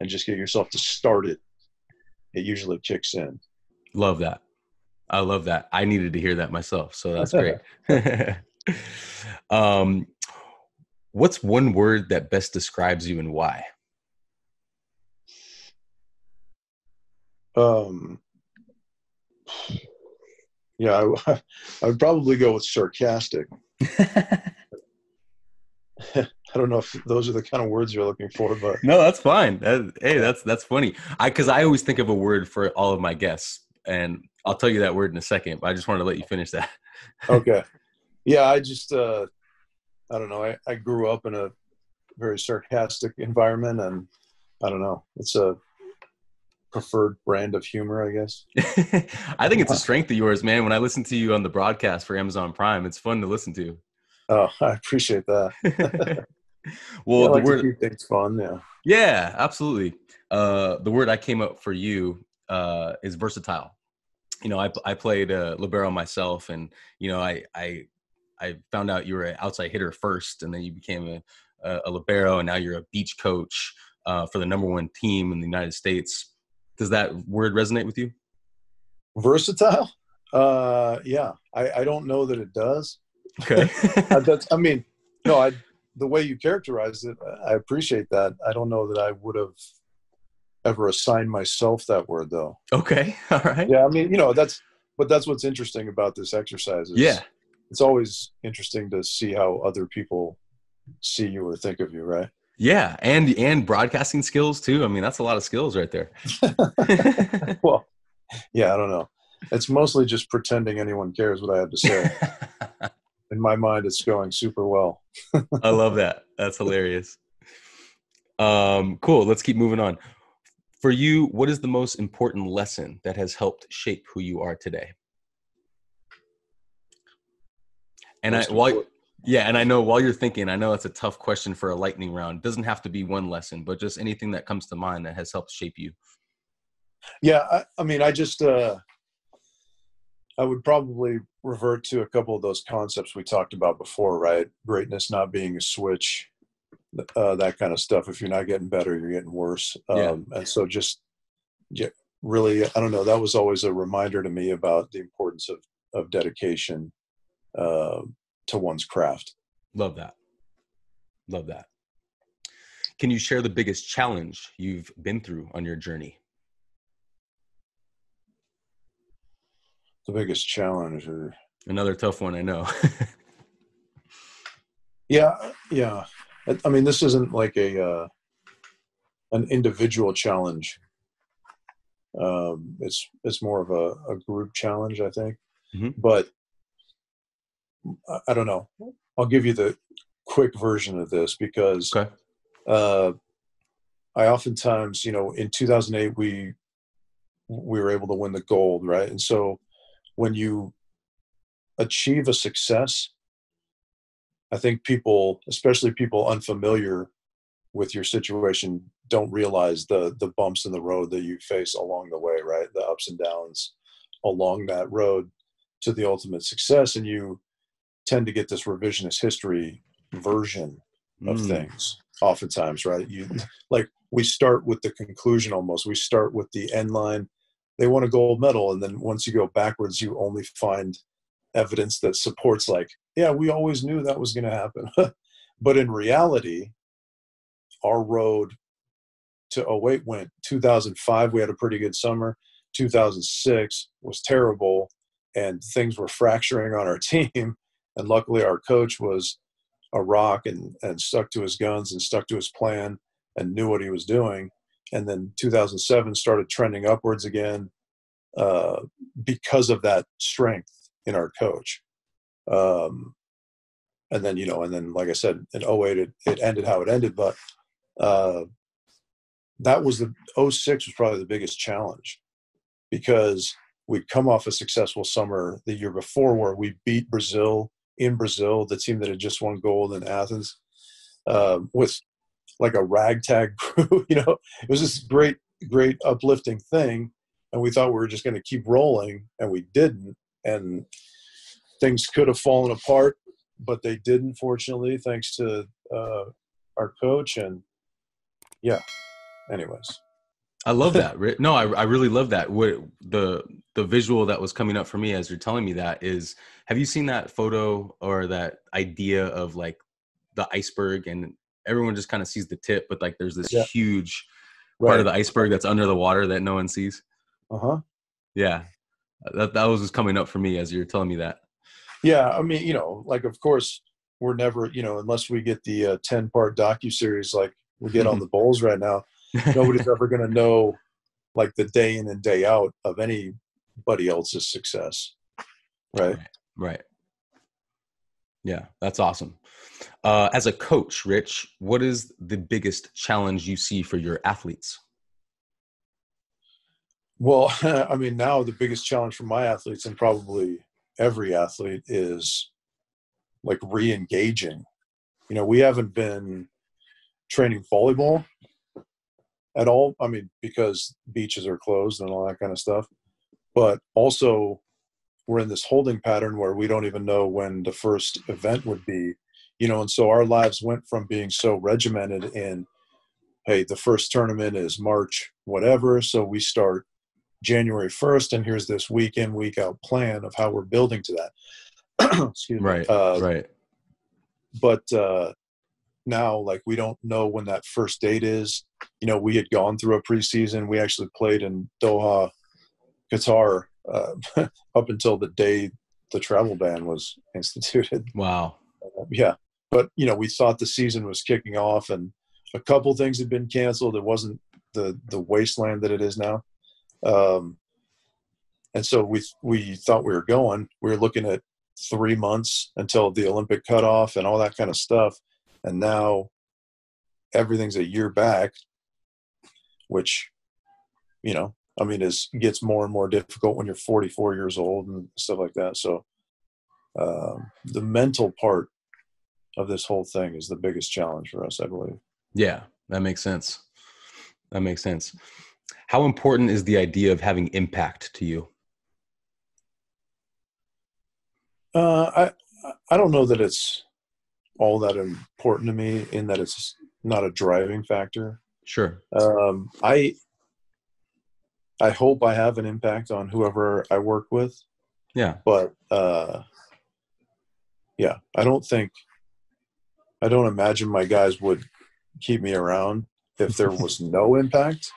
and just get yourself to start it. It usually kicks in. Love that. I love that. I needed to hear that myself so that's great. Um what's one word that best describes you and why? Um, yeah, I, I would probably go with sarcastic. I don't know if those are the kind of words you're looking for, but no, that's fine. That, hey, that's that's funny. I because I always think of a word for all of my guests, and I'll tell you that word in a second. But I just wanted to let you finish that. okay. Yeah, I just uh, I don't know. I, I grew up in a very sarcastic environment, and I don't know. It's a preferred brand of humor, I guess. I think it's a strength of yours, man. When I listen to you on the broadcast for Amazon Prime, it's fun to listen to. Oh, I appreciate that. well, yeah, the like word things fun, yeah. Yeah, absolutely. Uh, the word I came up for you uh, is versatile. You know, I I played uh, libero myself, and you know, I I I found out you were an outside hitter first, and then you became a a, a libero, and now you're a beach coach uh, for the number one team in the United States. Does that word resonate with you? Versatile? Uh, yeah. I, I don't know that it does. Okay. that's, I mean, no, I, the way you characterized it, I appreciate that. I don't know that I would have ever assigned myself that word though. Okay. All right. Yeah. I mean, you know, that's, but that's what's interesting about this exercise. Is yeah. It's always interesting to see how other people see you or think of you, right? Yeah, and and broadcasting skills too. I mean, that's a lot of skills right there. well, yeah, I don't know. It's mostly just pretending anyone cares what I have to say. In my mind, it's going super well. I love that. That's hilarious. Um, cool. Let's keep moving on. For you, what is the most important lesson that has helped shape who you are today? And most I, while yeah, and I know while you're thinking, I know it's a tough question for a lightning round. It doesn't have to be one lesson, but just anything that comes to mind that has helped shape you. Yeah, I, I mean, I just uh, I would probably revert to a couple of those concepts we talked about before, right? Greatness not being a switch, uh, that kind of stuff. If you're not getting better, you're getting worse. Um, yeah. And so, just yeah, really, I don't know. That was always a reminder to me about the importance of of dedication. Uh, to one's craft. Love that. Love that. Can you share the biggest challenge you've been through on your journey? The biggest challenge or another tough one, I know. yeah, yeah. I mean, this isn't like a uh, an individual challenge. Um, it's it's more of a, a group challenge, I think. Mm-hmm. But I don't know. I'll give you the quick version of this because okay. uh, I oftentimes, you know, in 2008 we we were able to win the gold, right? And so when you achieve a success, I think people, especially people unfamiliar with your situation, don't realize the the bumps in the road that you face along the way, right? The ups and downs along that road to the ultimate success and you tend to get this revisionist history version of mm. things oftentimes right you like we start with the conclusion almost we start with the end line they won a gold medal and then once you go backwards you only find evidence that supports like yeah we always knew that was going to happen. But in reality our road to 08 went 2005 we had a pretty good summer. 2006 was terrible and things were fracturing on our team. And luckily our coach was a rock and, and stuck to his guns and stuck to his plan and knew what he was doing and then 2007 started trending upwards again uh, because of that strength in our coach. Um, and then you know and then like i said in 08 it, it ended how it ended but uh, that was the 06 was probably the biggest challenge because we'd come off a successful summer the year before where we beat Brazil in Brazil, the team that had just won gold in Athens, um, with like a ragtag crew. you know, it was this great, great uplifting thing, and we thought we were just going to keep rolling, and we didn't, and things could have fallen apart, but they didn't. Fortunately, thanks to uh, our coach, and yeah. Anyways. I love that. No, I, I really love that. What the the visual that was coming up for me as you're telling me that is have you seen that photo or that idea of like the iceberg and everyone just kind of sees the tip, but like there's this yeah. huge right. part of the iceberg that's under the water that no one sees. Uh-huh. Yeah. That that was just coming up for me as you're telling me that. Yeah, I mean, you know, like of course we're never, you know, unless we get the uh, 10 part docu series like we get on the Bulls right now nobody's ever going to know like the day in and day out of anybody else's success right right, yeah that's awesome uh, as a coach rich what is the biggest challenge you see for your athletes well i mean now the biggest challenge for my athletes and probably every athlete is like re-engaging you know we haven't been training volleyball at all. I mean, because beaches are closed and all that kind of stuff. But also, we're in this holding pattern where we don't even know when the first event would be, you know, and so our lives went from being so regimented in, hey, the first tournament is March, whatever. So we start January 1st, and here's this week in, week out plan of how we're building to that. Excuse me. Right. Uh, right. But uh, now like we don't know when that first date is you know we had gone through a preseason we actually played in doha qatar uh, up until the day the travel ban was instituted. Wow. Uh, yeah but you know we thought the season was kicking off and a couple things had been canceled. It wasn't the the wasteland that it is now. Um, and so we we thought we were going. We were looking at three months until the olympic cutoff and all that kind of stuff. And now everything's a year back which you know i mean is gets more and more difficult when you're 44 years old and stuff like that. So um, the mental part of this whole thing is the biggest challenge for us i believe. Yeah that makes sense. That makes sense. How important is the idea of having impact to you? Uh, i i don't know that it's all that important to me in that it's not a driving factor. Sure. Um, I I hope I have an impact on whoever I work with. Yeah. But uh, yeah, I don't think I don't imagine my guys would keep me around if there was no impact.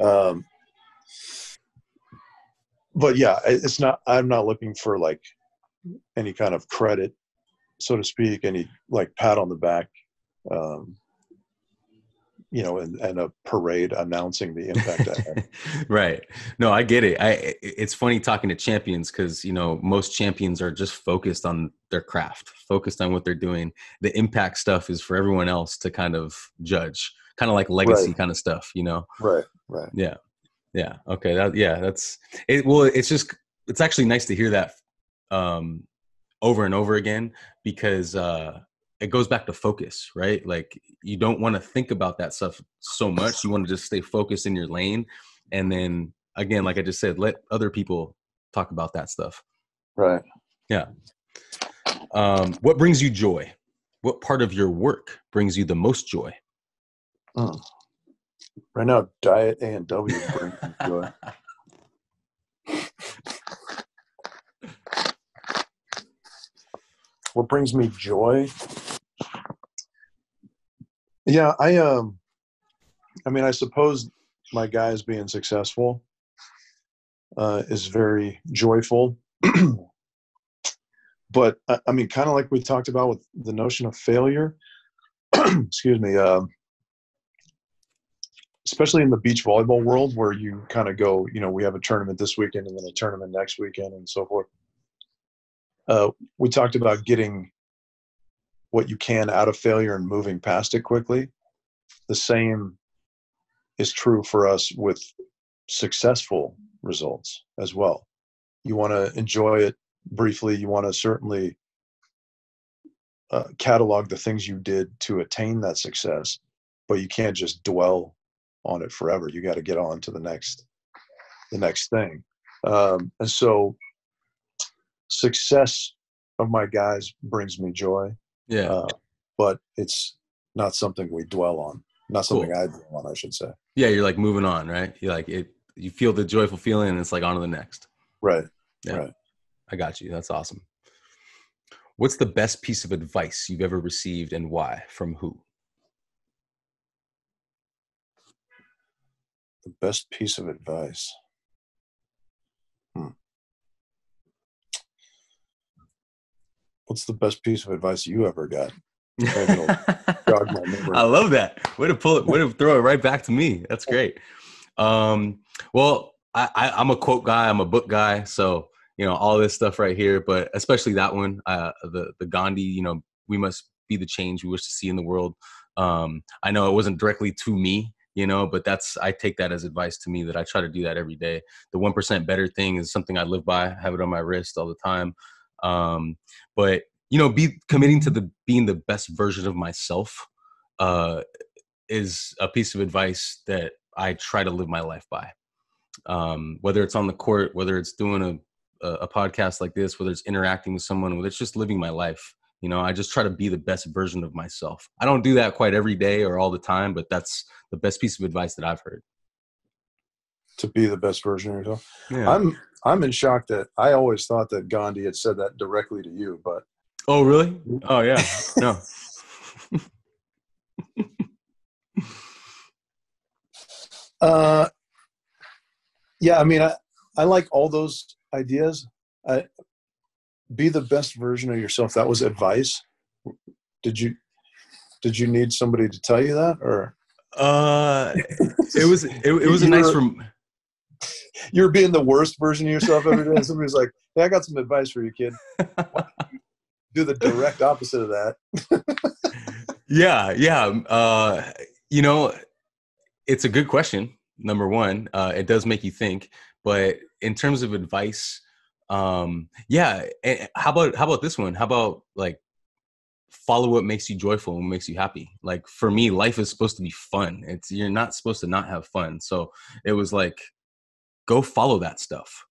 Um, but yeah, it's not. I'm not looking for like any kind of credit so to speak, any like pat on the back, um, you know, and, and a parade announcing the impact right. No, I get it. I it's funny talking to champions because you know most champions are just focused on their craft, focused on what they're doing. The impact stuff is for everyone else to kind of judge, kind of like legacy right. kind of stuff, you know. Right. Right. Yeah. Yeah. Okay. That. Yeah. That's it. Well, it's just it's actually nice to hear that um over and over again because uh, it goes back to focus, right? Like you don't want to think about that stuff so much. You want to just stay focused in your lane, and then again, like I just said, let other people talk about that stuff. Right. Yeah. Um, what brings you joy? What part of your work brings you the most joy? Mm. Right now, diet A and W brings me joy. what brings me joy? Yeah, I um, I mean, I suppose my guys being successful uh, is very joyful. but I mean, kind of like we talked about with the notion of failure. excuse me. Uh, especially in the beach volleyball world, where you kind of go, you know, we have a tournament this weekend and then a tournament next weekend and so forth. Uh, we talked about getting what you can out of failure and moving past it quickly. The same is true for us with successful results as well. You want to enjoy it briefly. You want to certainly uh, catalog the things you did to attain that success, but you can't just dwell on it forever. You got to get on to the next, the next thing. Um, and so, success of my guys brings me joy. Yeah, uh, but it's not something we dwell on. Not something cool. I dwell on, I should say. Yeah, you're like moving on, right? You like it. You feel the joyful feeling, and it's like on to the next. Right. Yeah. Right. I got you. That's awesome. What's the best piece of advice you've ever received and why? From who? The best piece of advice. What's the best piece of advice you ever got? I love that. Way to pull it, way to throw it right back to me. That's great. Um, well, I, I, I'm a quote guy, I'm a book guy, so you know all this stuff right here but especially that one uh, the the gandhi you know we must be the change we wish to see in the world um, i know it wasn't directly to me you know but that's i take that as advice to me that i try to do that every day the 1% better thing is something i live by I have it on my wrist all the time um, but you know be committing to the being the best version of myself uh, is a piece of advice that i try to live my life by um, whether it's on the court whether it's doing a a, a podcast like this, whether it's interacting with someone, whether it's just living my life. You know, I just try to be the best version of myself. I don't do that quite every day or all the time, but that's the best piece of advice that I've heard. To be the best version of yourself. Yeah. I'm I'm in shock that I always thought that Gandhi had said that directly to you, but Oh really? Oh yeah. No. uh yeah, I mean I I like all those ideas. I, be the best version of yourself. That was advice. Did you did you need somebody to tell you that, or? Uh, it was it, it was a nice from. You're being the worst version of yourself every day. Somebody's like, "Hey, I got some advice for you, kid." Do the direct opposite of that. yeah, yeah. Uh, you know, it's a good question. Number one, uh, it does make you think. But in terms of advice, um, yeah. How about how about this one? How about like follow what makes you joyful and makes you happy. Like for me, life is supposed to be fun. It's you're not supposed to not have fun. So it was like, go follow that stuff.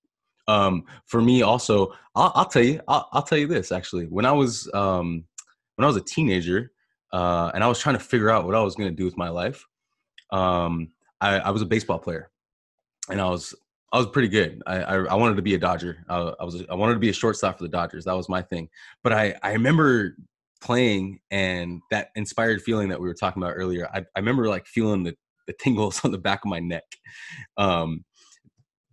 Um, for me, also, I'll, I'll tell you, I'll, I'll, tell you this actually. When I was um, when I was a teenager, uh, and I was trying to figure out what I was going to do with my life, um, I, I was a baseball player, and I was I was pretty good. I, I, I wanted to be a Dodger. I, I, was I wanted to be a shortstop for the Dodgers. That was my thing. But I I remember playing and that inspired feeling that we were talking about earlier. I, I remember like feeling the the tingles on the back of my neck. Um,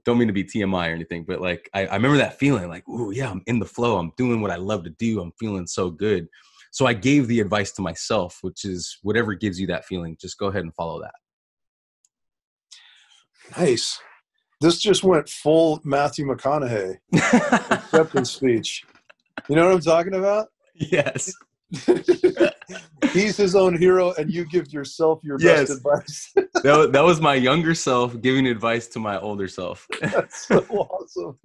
don't mean to be TMI or anything, but like I, I remember that feeling like, oh yeah, I'm in the flow. I'm doing what I love to do. I'm feeling so good. So I gave the advice to myself, which is whatever gives you that feeling, just go ahead and follow that. Nice. This just went full Matthew McConaughey acceptance speech. You know what I'm talking about? Yes. He's his own hero, and you give yourself your yes. best advice. that, was, that was my younger self giving advice to my older self. That's so awesome.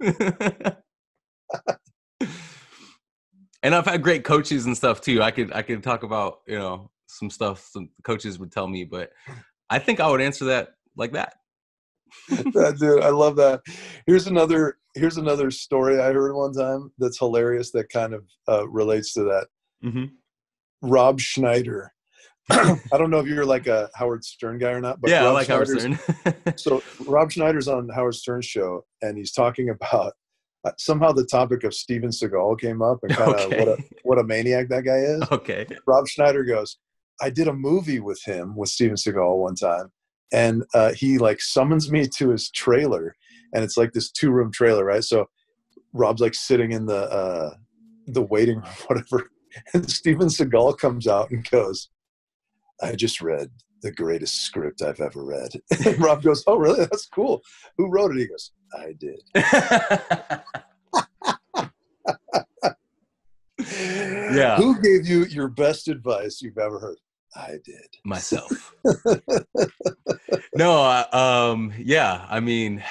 and I've had great coaches and stuff too. I could I could talk about you know some stuff some coaches would tell me, but I think I would answer that like that. that dude, I love that. Here's another here's another story I heard one time that's hilarious that kind of uh, relates to that. Mm-hmm. Rob Schneider. I don't know if you're like a Howard Stern guy or not, but yeah, Rob I like Schneider's, Howard Stern. so Rob Schneider's on Howard Stern's show, and he's talking about uh, somehow the topic of Steven Seagal came up, and kind of okay. what a what a maniac that guy is. Okay. Rob Schneider goes, I did a movie with him with Steven Seagal one time, and uh, he like summons me to his trailer, and it's like this two room trailer, right? So Rob's like sitting in the uh, the waiting room, whatever, and Steven Seagal comes out and goes, "I just read the greatest script I've ever read." And Rob goes, "Oh, really? That's cool. Who wrote it?" He goes, "I did." yeah. Who gave you your best advice you've ever heard? I did myself. no, uh, um, yeah. I mean,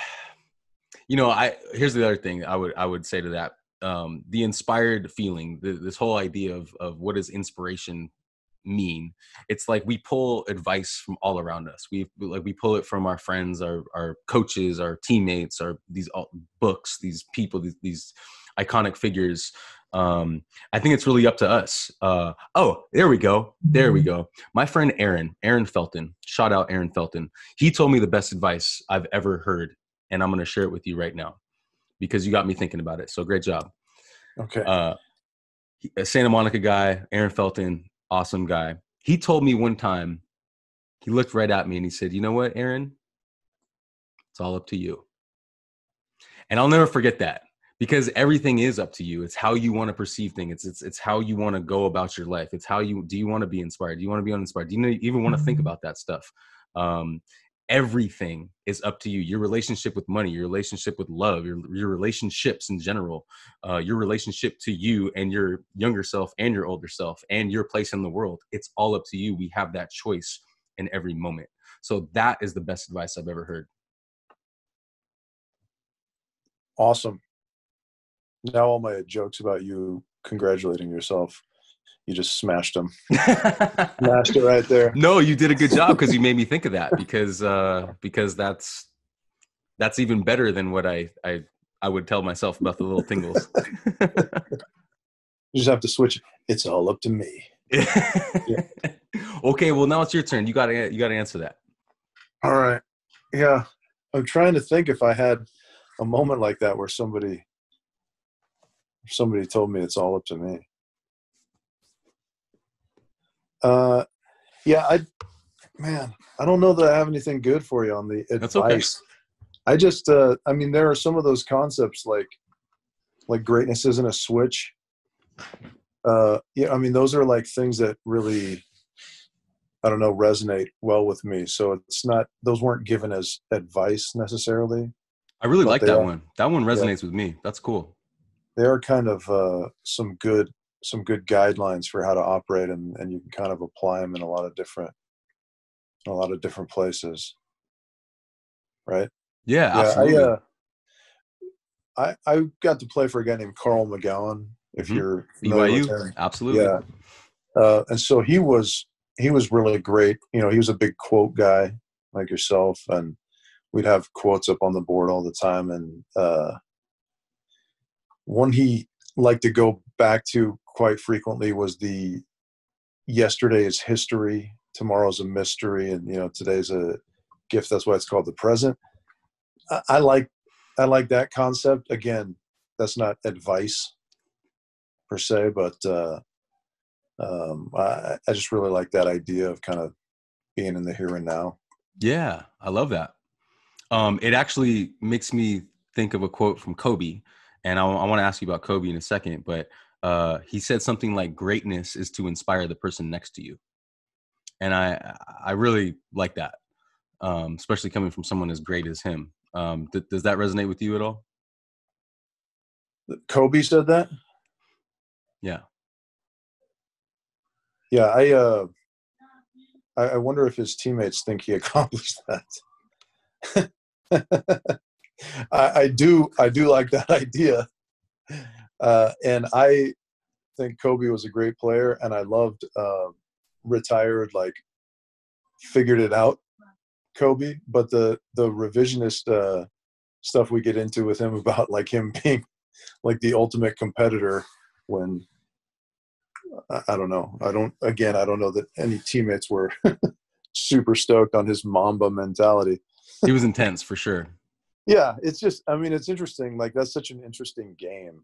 you know, I here's the other thing I would I would say to that. Um, the inspired feeling, the, this whole idea of of what does inspiration mean? It's like we pull advice from all around us. We like we pull it from our friends, our our coaches, our teammates, our these books, these people, these, these iconic figures um, I think it's really up to us. Uh, oh, there we go. There we go. My friend Aaron, Aaron Felton, shout out Aaron Felton. He told me the best advice I've ever heard, and I'm going to share it with you right now because you got me thinking about it. So great job. Okay. Uh, a Santa Monica guy, Aaron Felton, awesome guy. He told me one time, he looked right at me and he said, You know what, Aaron? It's all up to you. And I'll never forget that because everything is up to you it's how you want to perceive things it's it's, it's how you want to go about your life it's how you do you want to be inspired do you want to be uninspired do you even want to think mm-hmm. about that stuff um, everything is up to you. Your relationship with money your relationship with love your, your relationships in general uh, your relationship to you and your younger self and your older self and your place in the world it's all up to you. We have that choice in every moment. So that is the best advice i've ever heard. Awesome. Now all my jokes about you congratulating yourself you just smashed them smashed it right there. No you did a good job because you made me think of that because uh because that's that's even better than what i i i would tell myself about the little tingles. You just have to switch. It's all up to me. Yeah. okay well now it's your turn. You gotta you gotta answer that. All right. Yeah. I'm trying to think if i had a moment like that where somebody somebody told me it's all up to me. Uh, yeah, I, man, I don't know that I have anything good for you on the advice. Okay. I just, uh, I mean, there are some of those concepts like, like greatness isn't a switch. Uh, yeah, I mean, those are like things that really, I don't know, resonate well with me. So it's not; those weren't given as advice necessarily. I really like that are, one. That one resonates yeah. with me. That's cool they are kind of uh, some good some good guidelines for how to operate and, and you can kind of apply them in a lot of different a lot of different places. Right? Yeah, yeah absolutely. I, uh, I I got to play for a guy named Carl McGown if mm-hmm. you're BYU absolutely. Yeah. Uh, and so he was he was really great. You know he was a big quote guy like yourself and we'd have quotes up on the board all the time and uh, one he liked to go back to quite frequently was the yesterday is history, tomorrow's a mystery, and you know today's a gift. That's why it's called the present. I, I like I like that concept. Again, that's not advice per se, but uh, um, I, I just really like that idea of kind of being in the here and now. Yeah, I love that. Um, it actually makes me think of a quote from Kobe and I, I want to ask you about Kobe in a second, but uh, he said something like greatness is to inspire the person next to you. And I, I really like that, um, especially coming from someone as great as him. Um, th- does that resonate with you at all? Kobe said that. Yeah. Yeah, I, uh, I, I wonder if his teammates think he accomplished that. I, I, do I do like that idea, uh, and I think Kobe was a great player, and I loved uh, retired like figured it out Kobe, but the the revisionist uh, stuff we get into with him about like him being like the ultimate competitor when I, I don't know. I don't again. I don't know that any teammates were super stoked on his Mamba mentality. he was intense for sure. Yeah, it's just. I mean, it's interesting. Like that's such an interesting game,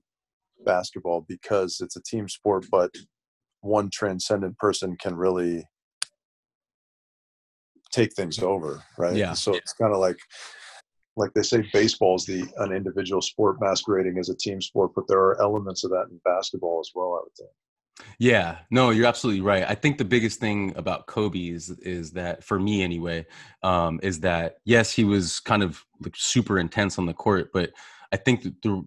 basketball, because it's a team sport, but one transcendent person can really take things over, right? Yeah. So it's kind of like like they say baseball is the an individual sport masquerading as a team sport, but there are elements of that in basketball as well, I would think. Yeah, no, you're absolutely right. I think the biggest thing about Kobe is is that for me anyway, um, is that yes, he was kind of like super intense on the court, but I think the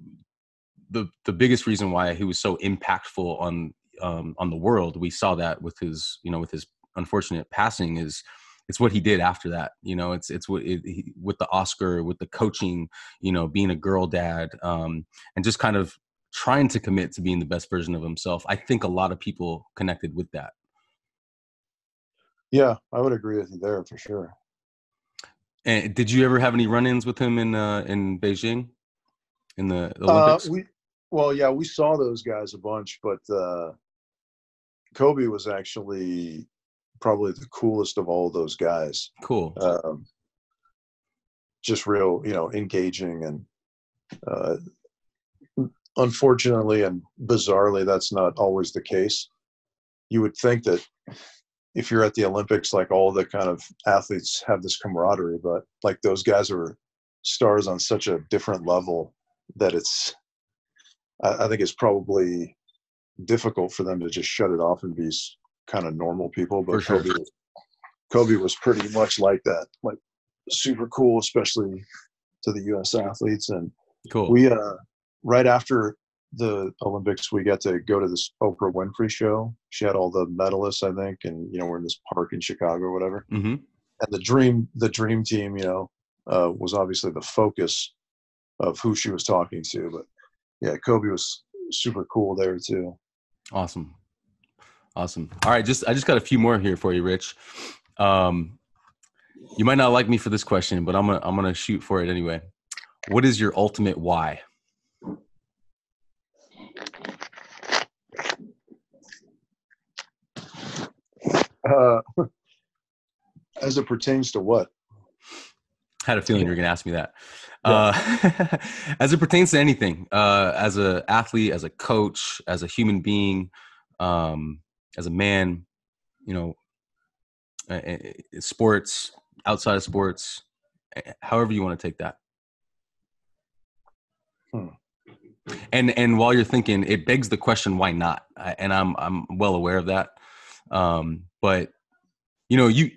the the biggest reason why he was so impactful on um, on the world, we saw that with his you know with his unfortunate passing is it's what he did after that. You know, it's it's what it, he, with the Oscar, with the coaching, you know, being a girl dad, um, and just kind of trying to commit to being the best version of himself. I think a lot of people connected with that. Yeah, I would agree with you there for sure. And did you ever have any run-ins with him in uh, in Beijing, in the, uh, Olympics? Uh, we, well, yeah, we saw those guys a bunch, but uh, Kobe was actually probably the coolest of all those guys. Cool. Um, just real, you know, engaging and uh, unfortunately and bizarrely, that's not always the case. You would think that if you're at the Olympics, like all the kind of athletes have this camaraderie, but like those guys are stars on such a different level that it's, I, I think it's probably difficult for them to just shut it off and be kind of normal people. But sure. Kobe, was, Kobe was pretty much like that, like super cool, especially to the U.S. athletes. And cool. we, uh, right after the Olympics, we got to go to this Oprah Winfrey show. She had all the medalists, I think, and you know we're in this park in Chicago or whatever. Mm-hmm. And the dream, the dream team, you know, uh, was obviously the focus of who she was talking to. But yeah, Kobe was super cool there too. Awesome, awesome. All right, just I just got a few more here for you, Rich. Um, you might not like me for this question, but I'm gonna I'm gonna shoot for it anyway. What is your ultimate why? Uh, as it pertains to what? I had a feeling you were going to ask me that. Yeah. Uh, as it pertains to anything, uh, as an athlete, as a coach, as a human being, um, as a man, you know, uh, sports, outside of sports, however you want to take that. Hmm. And and while you're thinking, it begs the question, why not? And I'm I'm well aware of that. Um, but you know, you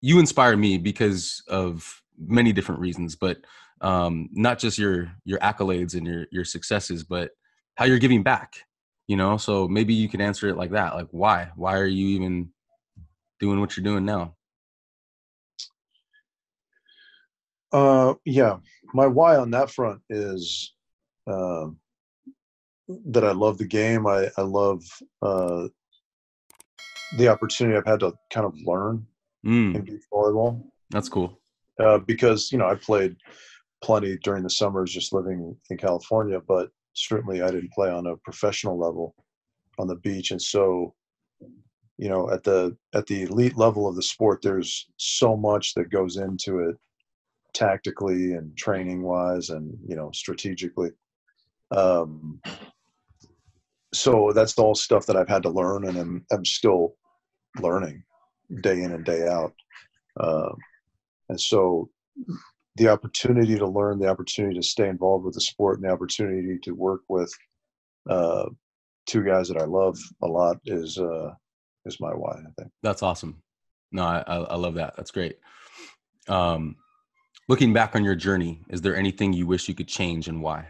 you inspire me because of many different reasons, but um, not just your your accolades and your your successes, but how you're giving back. You know, so maybe you can answer it like that. Like, why? Why are you even doing what you're doing now? Uh, yeah, my why on that front is uh, that I love the game. I I love uh, the opportunity I've had to kind of learn mm. in beach volleyball. That's cool. Uh, because you know I played plenty during the summers just living in California, but certainly I didn't play on a professional level on the beach, and so you know at the at the elite level of the sport, there's so much that goes into it tactically and training wise, and you know strategically. Um, so that's all stuff that I've had to learn, and I'm, I'm still learning day in and day out. Uh, and so the opportunity to learn, the opportunity to stay involved with the sport, and the opportunity to work with uh, two guys that I love a lot is uh, is my why. I think that's awesome. No, I, I love that. That's great. Um, looking back on your journey, is there anything you wish you could change and why?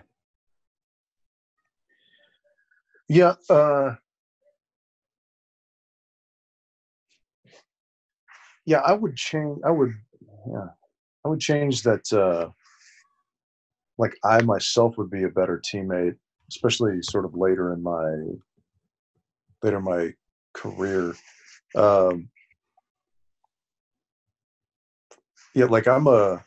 Yeah. Uh, yeah, I would change. I would, yeah, I would change that. Uh, like I myself would be a better teammate, especially sort of later in my later in my career. Um, yeah, like I'm a,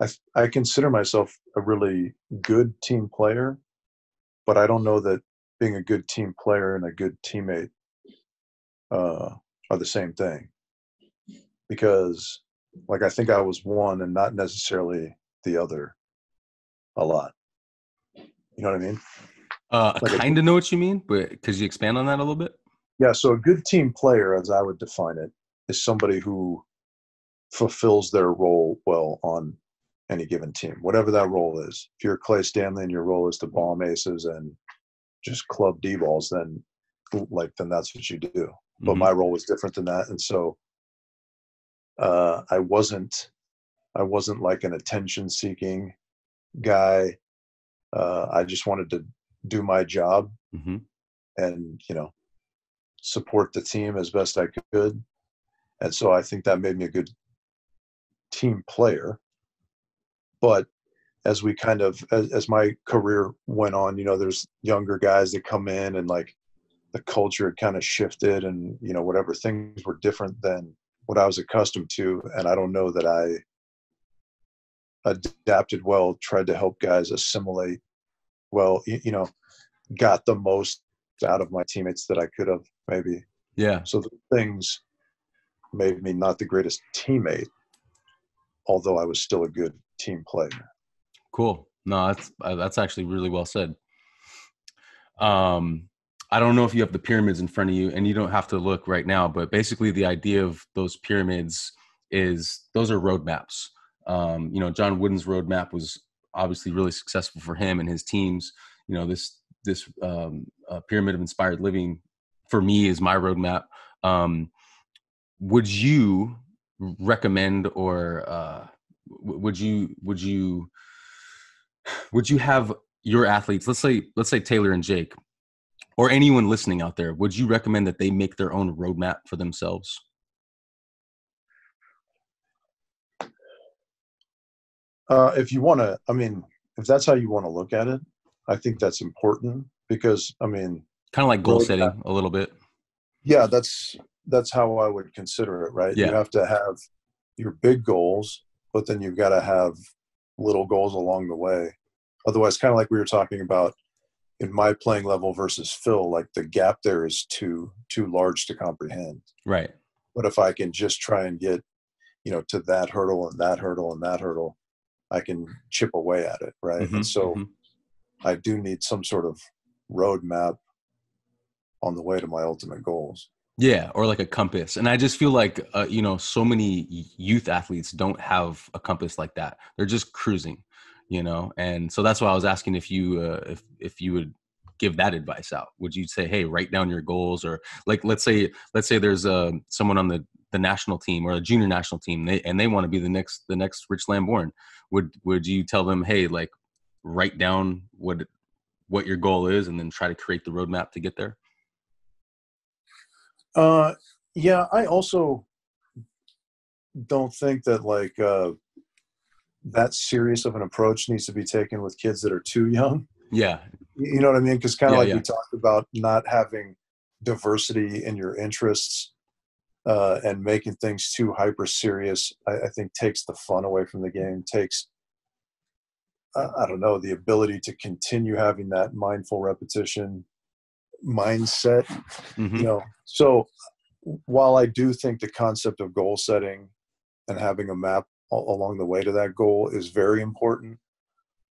I, I consider myself a really good team player, but I don't know that being a good team player and a good teammate uh, are the same thing. Because, like, I think I was one and not necessarily the other a lot. You know what I mean? Uh, like kind of know what you mean, but could you expand on that a little bit? Yeah. So a good team player, as I would define it, is somebody who fulfills their role well on any given team, whatever that role is. If you're Clay Stanley and your role is to bomb aces and just club D balls, then like then that's what you do. But mm-hmm. my role was different than that, and so uh, I wasn't I wasn't like an attention seeking guy. Uh, I just wanted to do my job mm-hmm. and you know support the team as best I could, and so I think that made me a good team player. But as we kind of as, as my career went on, you know, there's younger guys that come in and like the culture had kind of shifted and you know whatever things were different than what I was accustomed to, and I don't know that I adapted well, tried to help guys assimilate well, you, you know, got the most out of my teammates that I could have maybe. Yeah. So the things made me not the greatest teammate, although I was still a good team player. Cool. No, that's uh, that's actually really well said. Um, I don't know if you have the pyramids in front of you, and you don't have to look right now. But basically, the idea of those pyramids is those are roadmaps. Um, you know, John Wooden's roadmap was obviously really successful for him and his teams. You know, this this um, uh, pyramid of inspired living for me is my roadmap. Um, would you recommend or uh, would you would you would you have your athletes let's say let's say taylor and jake or anyone listening out there would you recommend that they make their own roadmap for themselves uh, if you want to i mean if that's how you want to look at it i think that's important because i mean kind of like goal setting a little bit yeah that's that's how i would consider it right yeah. you have to have your big goals but then you've got to have little goals along the way. Otherwise, kind of like we were talking about in my playing level versus Phil, like the gap there is too too large to comprehend. Right. But if I can just try and get, you know, to that hurdle and that hurdle and that hurdle, I can chip away at it. Right. Mm-hmm, and so mm-hmm. I do need some sort of roadmap on the way to my ultimate goals. Yeah, or like a compass. And I just feel like uh, you know, so many youth athletes don't have a compass like that. They're just cruising, you know. And so that's why I was asking if you uh, if if you would give that advice out. Would you say, "Hey, write down your goals," or like let's say let's say there's uh, someone on the the national team or a junior national team, they, and they want to be the next the next Rich Lambourne Would would you tell them, "Hey, like write down what what your goal is, and then try to create the roadmap to get there"? Uh, yeah, I also don't think that like uh, that serious of an approach needs to be taken with kids that are too young. Yeah, you know what I mean? Because kind of yeah, like yeah. we talked about not having diversity in your interests uh, and making things too hyper serious, I, I, think takes the fun away from the game. Takes uh, I don't know the ability to continue having that mindful repetition mindset mm-hmm. you know so while i do think the concept of goal setting and having a map along the way to that goal is very important.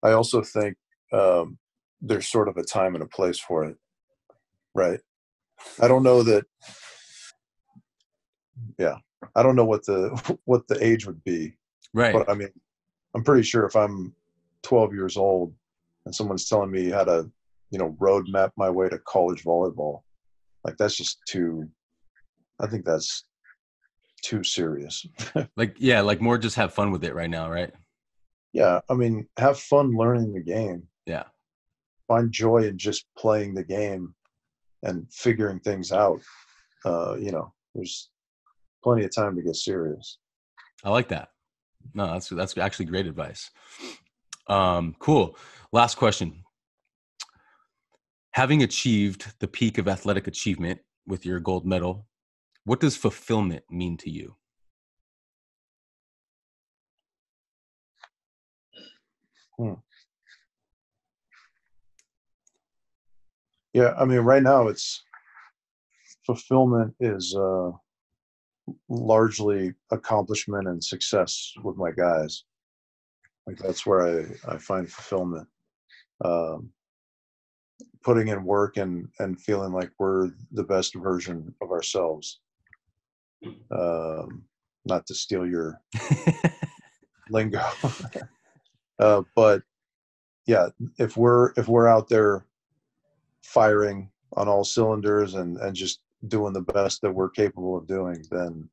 I also think um, there's sort of a time and a place for it right? I don't know that yeah i don't know what the what the age would be right. but i mean i'm pretty sure if i'm 12 years old and someone's telling me how to you know roadmap my way to college volleyball like that's just too i think that's too serious. Like yeah like more just have fun with it right now right? Yeah i mean have fun learning the game. Yeah. Find joy in just playing the game and figuring things out. Uh you know there's plenty of time to get serious. I like that. No that's that's actually great advice. Um cool. Last question. Having achieved the peak of athletic achievement with your gold medal, what does fulfillment mean to you? Hmm. Yeah, I mean, right now it's fulfillment is uh, largely accomplishment and success with my guys. Like that's where I, I find fulfillment. Um, putting in work and and feeling like we're the best version of ourselves. Um, not to steal your lingo, uh, but yeah, if we're if we're out there firing on all cylinders and and just doing the best that we're capable of doing, then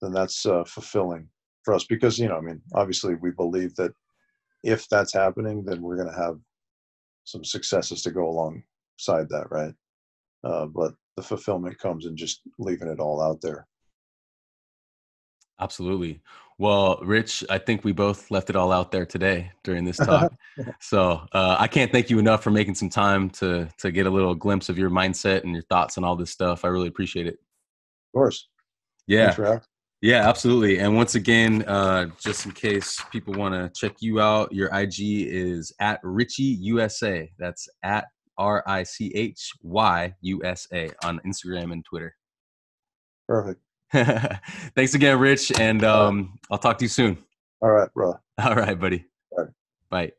then that's uh, fulfilling for us because you know, I mean, obviously we believe that if that's happening, then we're going to have some successes to go alongside that, right? Uh, but the fulfillment comes in just leaving it all out there. Absolutely. Well, Rich, I think we both left it all out there today during this talk. so uh, I can't thank you enough for making some time to to get a little glimpse of your mindset and your thoughts on all this stuff. I really appreciate it. Of course. Yeah. Yeah, absolutely. And once again, uh, just in case people want to check you out, your IG is at Richy USA. That's at R I C H Y U S A on Instagram and Twitter. Perfect. Thanks again, Rich, and um, I'll talk to you soon. All right, bro. All right, buddy. All right.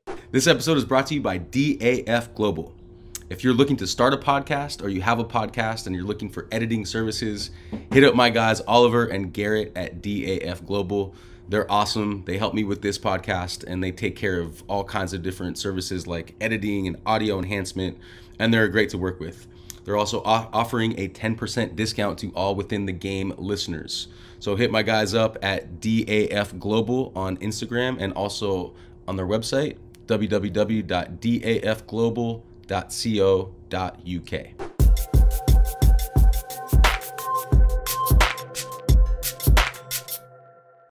Bye. This episode is brought to you by DAF Global. If you're looking to start a podcast or you have a podcast and you're looking for editing services, hit up my guys, Oliver and Garrett at DAF Global. They're awesome. They help me with this podcast and they take care of all kinds of different services like editing and audio enhancement, and they're great to work with. They're also offering a 10% discount to all within the game listeners. So hit my guys up at DAF Global on Instagram and also on their website, www.dafglobal.com co.uk.